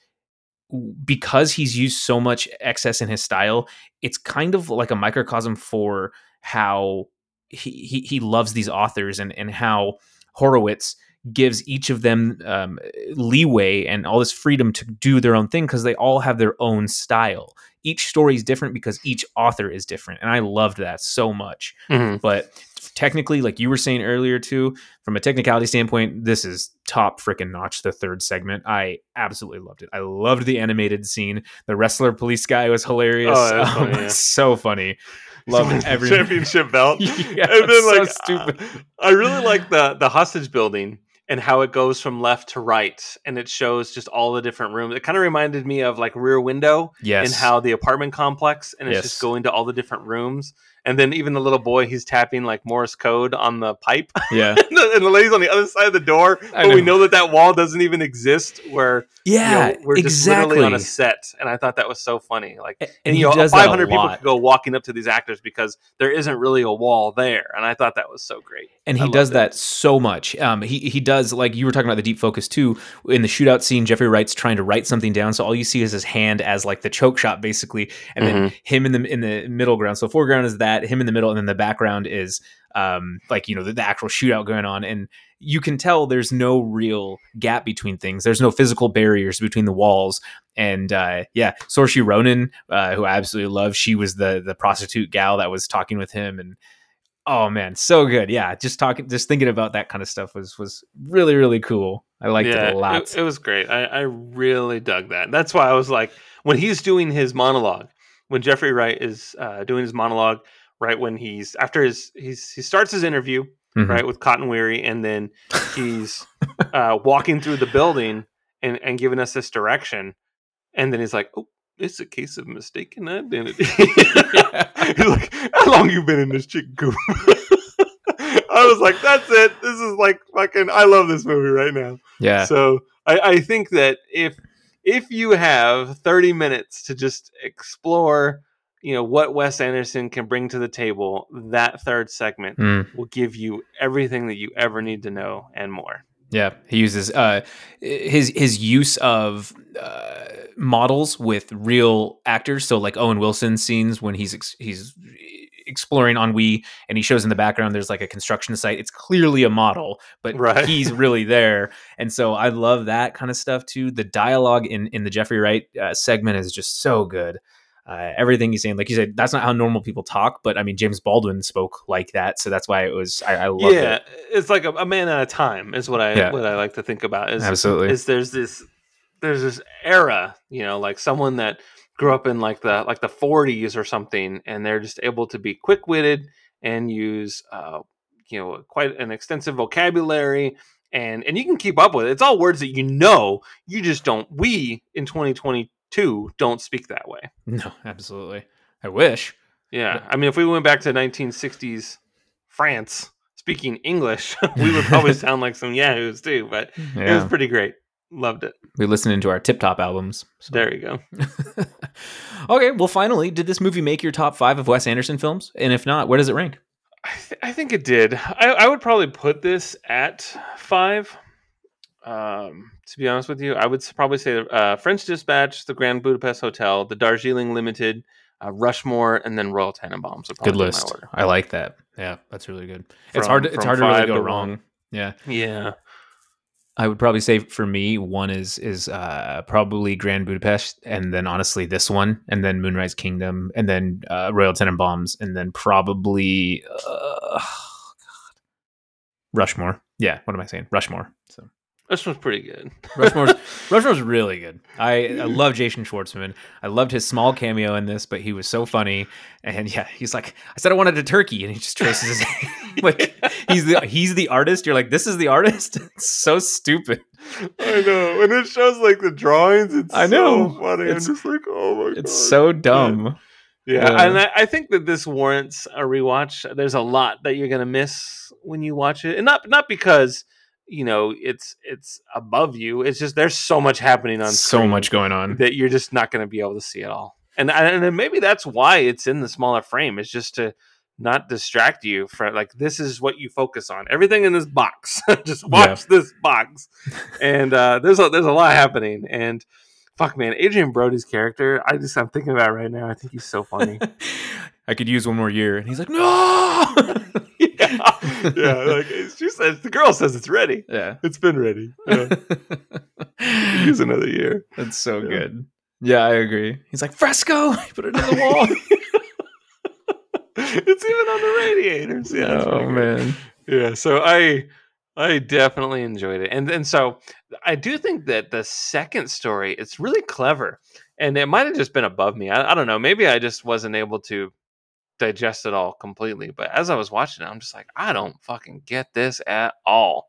because he's used so much excess in his style, it's kind of like a microcosm for how he he, he loves these authors and and how Howitzer gives each of them um, leeway and all this freedom to do their own thing because they all have their own style. Each story is different because each author is different, and I loved that so much. Mhm. But technically, like you were saying earlier too, from a technicality standpoint, this is top freaking notch. The third segment, I absolutely loved it. I loved the animated scene. The wrestler police guy was hilarious. Oh, that's <laughs> funny, Um, yeah. so funny. love <laughs> every championship belt. <laughs> yeah, and then so like stupid. uh, I really like the the hostage building and how it goes from left to right and it shows just all the different rooms. It kind of reminded me of like Rear Window yes, and how the apartment complex and it's Yes. just going to all the different rooms. And then even the little boy, he's tapping like Morse code on the pipe, yeah, <laughs> and, the, and the lady's on the other side of the door. But we know. that that wall doesn't even exist. Where yeah, you know, we're just exactly. literally on a set, and I thought that was so funny. Like, and, and you know, does that a 500 people could go walking up to these actors because there isn't really a wall there, and I thought that was so great. and he does it. that so much. Um, he he does like you were talking about the deep focus too. In the shootout scene, Jeffrey Wright's trying to write something down, so all you see is his hand as like the choke shot, basically, and then Mm-hmm. him in the in the middle ground. So foreground is that him in the middle, and then the background is um like you know the, the actual shootout going on, and you can tell there's no real gap between things. There's no physical barriers between the walls. And uh, yeah, Saoirse Ronan, uh, who I absolutely love, she was the the prostitute gal that was talking with him, and oh man, so good. Yeah, just talking, just thinking about that kind of stuff was was really really cool. I liked it a lot. It, it was great. I, I really dug that. That's why I was like, when he's doing his monologue, when Jeffrey Wright is uh, doing his monologue, right when he's after his he's he starts his interview Mhm. right with Cotton Weary, and then he's <laughs> uh, walking through the building and and giving us this direction, and then he's like, oh. It's a case of mistaken identity. <laughs> He's like, "How long you been in this chicken coop?" <laughs> I was like, "That's it. This is like fucking. I love this movie right now." yeah, So I, I think that if if you have 30 minutes to just explore, you know, what Wes Anderson can bring to the table, that third segment Mm. will give you everything that you ever need to know and more. Yeah, he uses uh, his his use of uh, models with real actors. So like Owen Wilson scenes when he's ex- he's exploring ennui and he shows in the background there's like a construction site. It's clearly a model, but Right. he's really there. And so I love that kind of stuff too. The dialogue in in the Jeffrey Wright uh, segment is just so good. Uh, everything he's saying, like you said, that's not how normal people talk. But I mean, James Baldwin spoke like that, so that's why it was. I, I love yeah, it. it's like a, a man at a time is what I Yeah. what I like to think about. Is Absolutely. is there's this there's this era, you know, like someone that grew up in like the like the 40s or something, and they're just able to be quick witted and use uh, you know quite an extensive vocabulary. And, and you can keep up with it. It's all words that you know. You just don't. We in 2022 don't speak that way. <laughs> No, absolutely. I wish. Yeah, I mean, if we went back to 1960s France speaking English, <laughs> we would probably <laughs> sound like some yahoos too. But it was pretty great. Loved it. we listened into our tip top albums. so. There you go. okay, well, finally, did this movie make your top five of Wes Anderson films? And if not, where does it rank? I, th- I think it did. I, I would probably put this at five. Um, to be honest with you, I would probably say uh, French Dispatch, the Grand Budapest Hotel, the Darjeeling Limited, uh, Rushmore, and then Royal Tenenbaums. Good list. order. I like that. Yeah, that's really good. it's hard. To, it's from hard to really go to wrong. one. Yeah, Yeah. I would probably say for me, one is is uh, probably Grand Budapest, and then honestly this one, and then Moonrise Kingdom, and then uh, Royal Tenenbaums, and then probably uh, <sighs> God. Rushmore. Yeah, what am I saying? Rushmore. So Rushmore's pretty good. Rushmore's <laughs> Rushmore's really good. I, I love Jason Schwartzman. I loved his small cameo in this, but he was so funny. And yeah, he's like, I said I wanted a turkey, and he just traces his <laughs> like he's the he's the artist. You're like, this is the artist. <laughs> It's so stupid. I know. When it shows like the drawings, it's I know. so funny. It's- I'm just like, oh my god. It's so dumb. Yeah, Yeah. and I, I think that this warrants a rewatch. There's a lot that you're gonna miss when you watch it, and not not because you know it's it's above you. It's just there's so much happening on So much going on. that you're just not gonna be able to see it all. And and maybe that's why it's in the smaller frame. It's just to not distract you from like this is what you focus on. Everything in this box. <laughs> just watch this box. And uh, there's a there's a lot happening and. Fuck man, Adrien Brody's character. I just I'm thinking about it right now. I think he's so funny. <laughs> I could use one more year. And he's like, no. <laughs> yeah, <laughs> yeah. Like she says, the girl says it's ready. yeah. It's been ready. Yeah. <laughs> Use another year. That's so Yeah. good. Yeah, I agree. He's like, fresco. <laughs> He put it in the wall. it's even on the radiators. Yeah. oh man. Yeah. So I I definitely enjoyed it, and and so I do think that the second story it's really clever, and it might have just been above me. I, I don't know. Maybe I just wasn't able to digest it all completely. But as I was watching it, I'm just like, I don't fucking get this at all.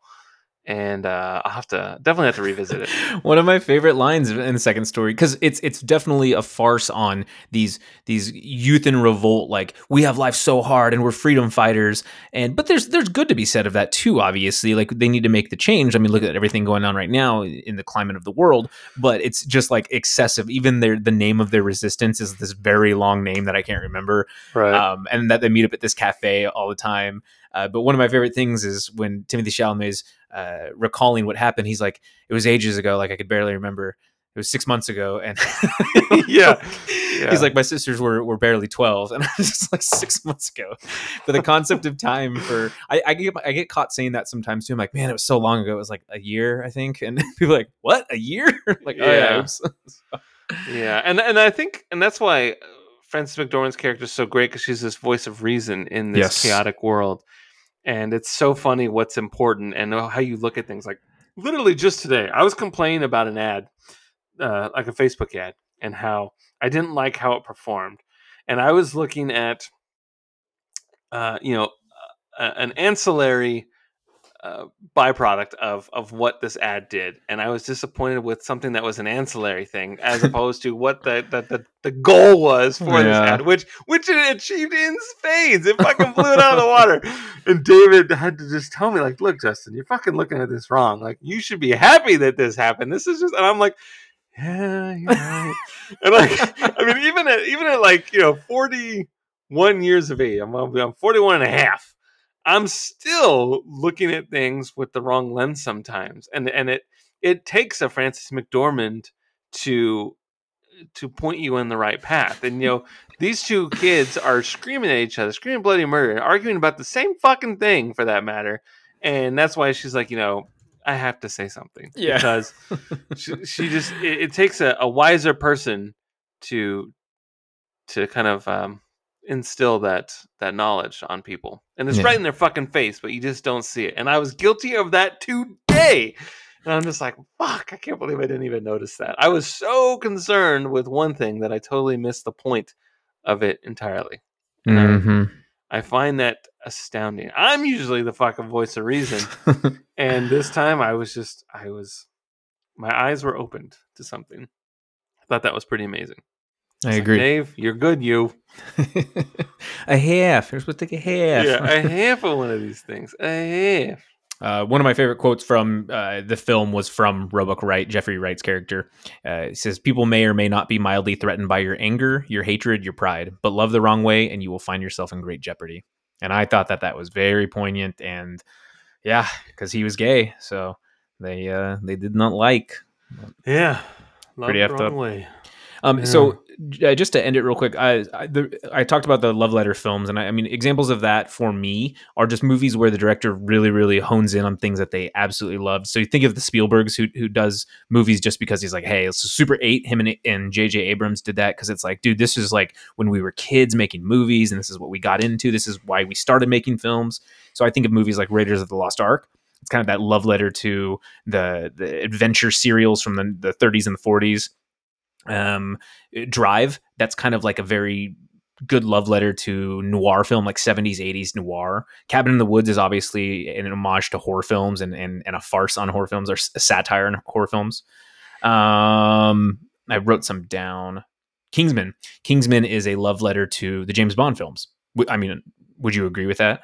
And uh, I'll have to definitely have to revisit it. <laughs> One of my favorite lines in the second story because it's it's definitely a farce on these these youth in revolt. Like we have life so hard and we're freedom fighters, and but there's there's good to be said of that too. Obviously, like they need to make the change. I mean, look at everything going on right now in the climate of the world. But it's just like excessive. Even their the name of their resistance is this very long name that I can't remember Right. um, and that they meet up at this cafe all the time. Uh, but one of my favorite things is when Timothée Chalamet's uh, recalling what happened. He's like, "It was ages ago. Like I could barely remember. It was six months ago." And yeah. <laughs> <laughs> Yeah. he's like, "My sisters were were barely twelve, and <laughs> I was just like six months ago." But the concept of time for I, I get I get caught saying that sometimes too. I'm like, "Man, it was so long ago. It was like a year, I think." And people are like, "What? A year?" like, "Oh yeah." Yeah. and and I think and that's why Frances McDormand's character is so great because she's this voice of reason in this Yes. chaotic world, and it's so funny what's important and how you look at things. Like literally just today, I was complaining about an ad, uh, like a Facebook ad, and how I didn't like how it performed, and I was looking at, uh, you know, an ancillary uh, byproduct of of what this ad did, and I was disappointed with something that was an ancillary thing, as <laughs> opposed to what the the, the, the goal was for this ad, which which it achieved in spades. It fucking blew it out of the water. And David had to just tell me, like, look, Justin, you're fucking looking at this wrong. Like, you should be happy that this happened. This is just, and I'm like. Yeah, you're right. <laughs> and like, I mean, even at even at like you know, 41 years of age, I'm I'm 41 and a half. I'm still looking at things with the wrong lens sometimes, and and it it takes a Frances McDormand to to point you in the right path. And you know, these two kids are screaming at each other, screaming bloody murder, arguing about the same fucking thing for that matter. And that's why she's like, you know, I have to say something Yeah. because she, she just it, it takes a, a wiser person to to kind of um, instill that that knowledge on people, and it's Yeah. right in their fucking face, but you just don't see it. And I was guilty of that today. And I'm just like, fuck, I can't believe I didn't even notice that. I was so concerned with one thing that I totally missed the point of it entirely. hmm I find that astounding. I'm usually the fucking voice of reason. <laughs> and this time I was just, I was, my eyes were opened to something. I thought that was pretty amazing. I It's like, agree. Dave, you're good, you. <laughs> a half. You're supposed to take a half. Yeah, a <laughs> half of one of these things. A half. Uh, one of my favorite quotes from uh, the film was from Roebuck Wright, Jeffrey Wright's character. Uh, it says, People may or may not be mildly threatened by your anger, your hatred, your pride, but love the wrong way and you will find yourself in great jeopardy. And I thought that that was very poignant. And yeah, because he was gay. So they uh, they did not like. Yeah. Love Pretty the wrong up. way. Um, Yeah. So uh, just to end it real quick, I I, the, I talked about the love letter films, and I, I mean examples of that for me are just movies where the director really really hones in on things that they absolutely loved. So you think of the Spielbergs who who does movies just because he's like, hey, it's Super Eight. Him and and J.J. Abrams did that because it's like, dude, this is like when we were kids making movies, and this is what we got into. This is why we started making films. So I think of movies like Raiders of the Lost Ark. it's kind of that love letter to the the adventure serials from the, the 30s and the 40s. Um, Drive, that's kind of like a very good love letter to noir film, like 70s, 80s noir. Cabin in the Woods is obviously an homage to horror films and and, and a farce on horror films or satire on horror films. Um, I wrote some down. Kingsman. Kingsman is a love letter to the James Bond films. I mean, would you agree with that?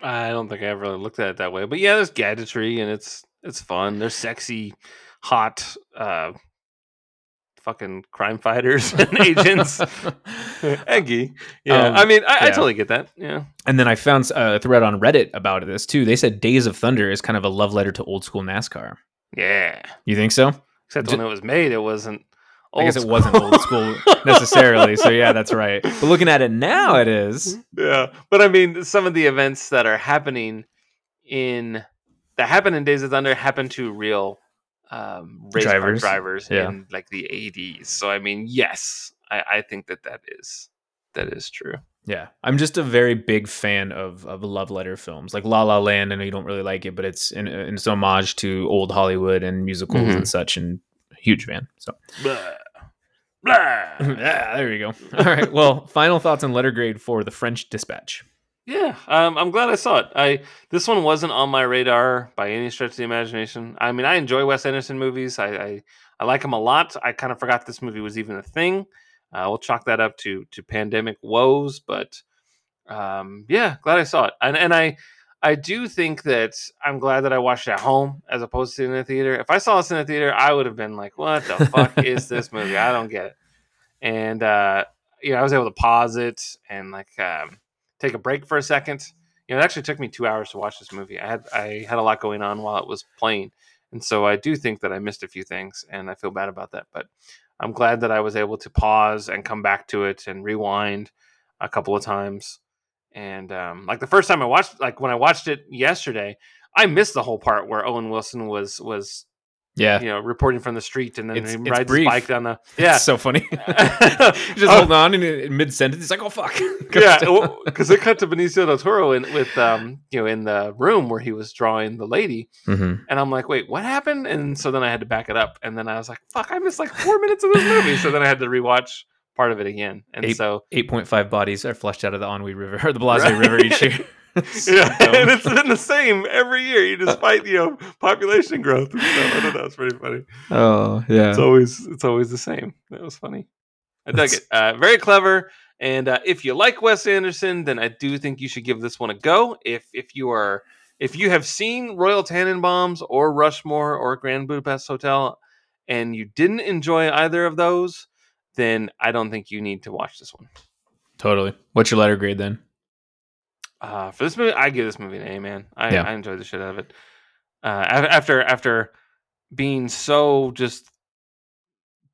I don't think I ever really looked at it that way, but yeah, there's gadgetry and it's it's fun. There's sexy, hot, uh, fucking crime fighters <laughs> and agents. <laughs> Eggsy. Yeah. Um, I mean, I, yeah. I, totally get that. Yeah. And then I found a thread on Reddit about this too. They said Days of Thunder is kind of a love letter to old school NASCAR. Yeah. You think so? Except when it was made, it wasn't. I guess it wasn't old school necessarily. So yeah, that's right. But looking at it now, it is. <laughs> Yeah, but I mean, some of the events that are happening in that happen in Days of Thunder happen to real um, race drivers, drivers yeah. in like the 80s. So I mean, yes, I, I think that that is that is true. Yeah, I'm just a very big fan of of love letter films, like La La Land. I know you don't really like it, but it's in, in it's homage to old Hollywood and musicals mm-hmm. and such, and huge fan. So, blah. <laughs> Blah. yeah, there you go. All right. Well, final thoughts on letter grade for the French Dispatch. Yeah, um, I'm glad I saw it. I this one wasn't on my radar by any stretch of the imagination. I mean, I enjoy Wes Anderson movies. I I, I like him a lot. I kind of forgot this movie was even a thing. Uh, we'll chalk that up to to pandemic woes, but um, yeah, glad I saw it. And and I I do think that I'm glad that I watched it at home as opposed to in the theater. If I saw this in the theater, I would have been like, "What the fuck is this movie? I don't get it." And uh, you know, I was able to pause it and like. Um, take a break for a second. You know, it actually took me two hours to watch this movie. I had I had a lot going on while it was playing, and so I do think that I missed a few things, and I feel bad about that. But I'm glad that I was able to pause and come back to it and rewind a couple of times. And um, like the first time I watched, like when I watched it yesterday, I missed the whole part where Owen Wilson was was yeah, you know, reporting from the street, and then it's, he rides brief. his bike down the. <laughs> Yeah, it's so funny. <laughs> <laughs> just oh. hold on, and in mid sentence, he's like, "Oh fuck!" yeah, because it cut to Benicio del Toro in, with um, you know, in the room where he was drawing the lady, mm-hmm. and I'm like, "Wait, what happened?" And so then I had to back it up, and then I was like, "Fuck, I missed like four minutes of this movie." So then I had to rewatch part of it again, and eight, so eight point five bodies are flushed out of the Ennui River or the Blase right? River each year. <laughs> yeah, <laughs> and it's been the same every year. You despite you know population growth. And stuff. I thought that was pretty funny. Oh yeah, it's always it's always the same. That was funny. I dug it. Uh, very clever. And uh, if you like Wes Anderson, then I do think you should give this one a go. If if you are if you have seen Royal Tenenbaums or Rushmore or Grand Budapest Hotel, and you didn't enjoy either of those, then I don't think you need to watch this one. Totally. What's your letter grade then? Uh, for this movie, I give this movie an A. Man, I, yeah. I enjoyed the shit out of it. Uh, after after being so just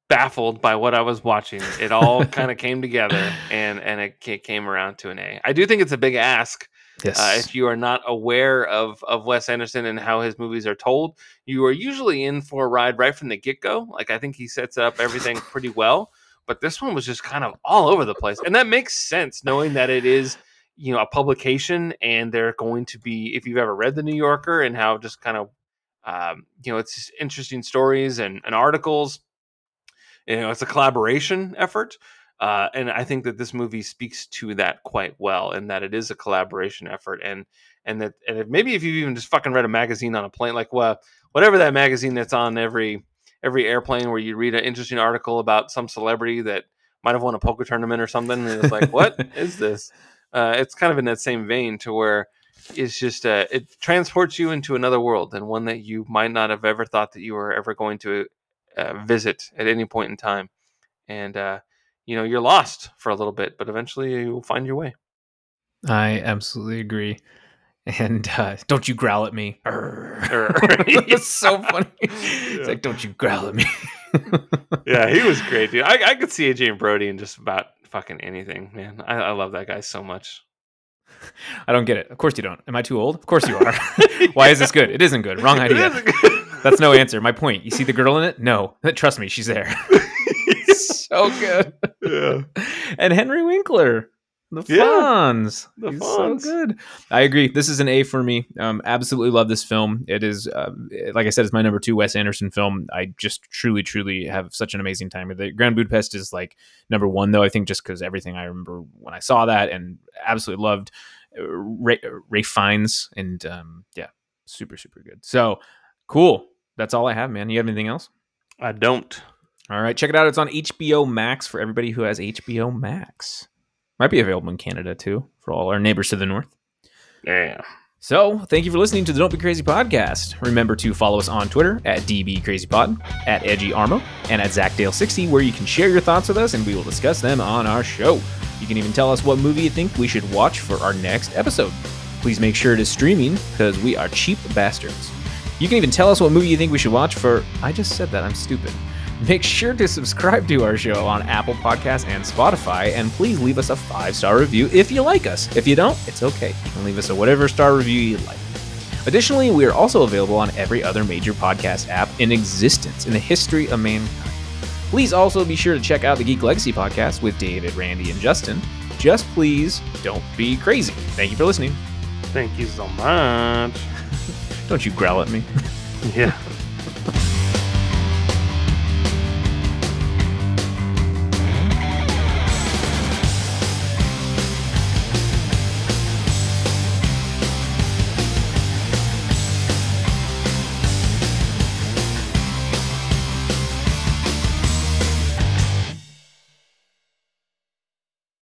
baffled by what I was watching, it all <laughs> kind of came together, and and it came around to an A. I do think it's a big ask. Yes. Uh, if you are not aware of of Wes Anderson and how his movies are told, you are usually in for a ride right from the get go. Like I think he sets up everything <laughs> pretty well, but this one was just kind of all over the place, and that makes sense knowing that it is you know a publication and they're going to be if you've ever read the new yorker and how just kind of um, you know it's interesting stories and, and articles you know it's a collaboration effort uh, and i think that this movie speaks to that quite well and that it is a collaboration effort and and that and if, maybe if you've even just fucking read a magazine on a plane like well whatever that magazine that's on every every airplane where you read an interesting article about some celebrity that might have won a poker tournament or something and it's like what <laughs> is this uh, it's kind of in that same vein to where it's just uh, it transports you into another world and one that you might not have ever thought that you were ever going to uh, visit at any point in time. And uh, you know you're lost for a little bit but eventually you'll find your way. I absolutely agree. And uh, don't you growl at me. <laughs> It's so funny. <laughs> Yeah. it's like don't you growl at me. Yeah he was <laughs> great dude. I, I could see Adrien Brody in just about fucking anything, man. I, I love that guy so much. <laughs> I don't get it. Of course you don't. Am I too old? Of course you are. <laughs> <laughs> Why is this good? It isn't good. Wrong idea. That's no answer. My point. You see the girl in it? No. Trust me, she's there. so good. Yeah. And Henry Winkler. The Yeah, Fonz. the He's so good. I agree. This is an A for me. Um, absolutely love this film. It is, uh, like I said, it's my number two Wes Anderson film. I just truly, truly have such an amazing time with it. Grand Budapest is like number one, though. I think just because everything I remember when I saw that and absolutely loved uh, Ray, Ray Fiennes and um, yeah, super, super good. So cool. That's all I have, man. You have anything else? I don't. All right, check it out. It's on HBO Max for everybody who has HBO Max. Might be available in Canada too for all our neighbors to the north. Yeah. So, thank you for listening to the Don't Be Crazy podcast. Remember to follow us on Twitter at DBCrazyPod, at EdgyArmo, and at ZachDale60, where you can share your thoughts with us and we will discuss them on our show. You can even tell us what movie you think we should watch for our next episode. Please make sure it is streaming because we are cheap bastards. You can even tell us what movie you think we should watch for. I just said that, I'm stupid. Make sure to subscribe to our show on Apple Podcasts and Spotify, and please leave us a five star review if you like us. If you don't, it's okay. You can leave us a whatever star review you like. Additionally, we are also available on every other major podcast app in existence in the history of mankind. Please also be sure to check out the Geek Legacy podcast with David, Randy, and Justin. Just please don't be crazy. Thank you for listening. Thank you so much. <laughs> Don't you growl at me. Yeah. <laughs>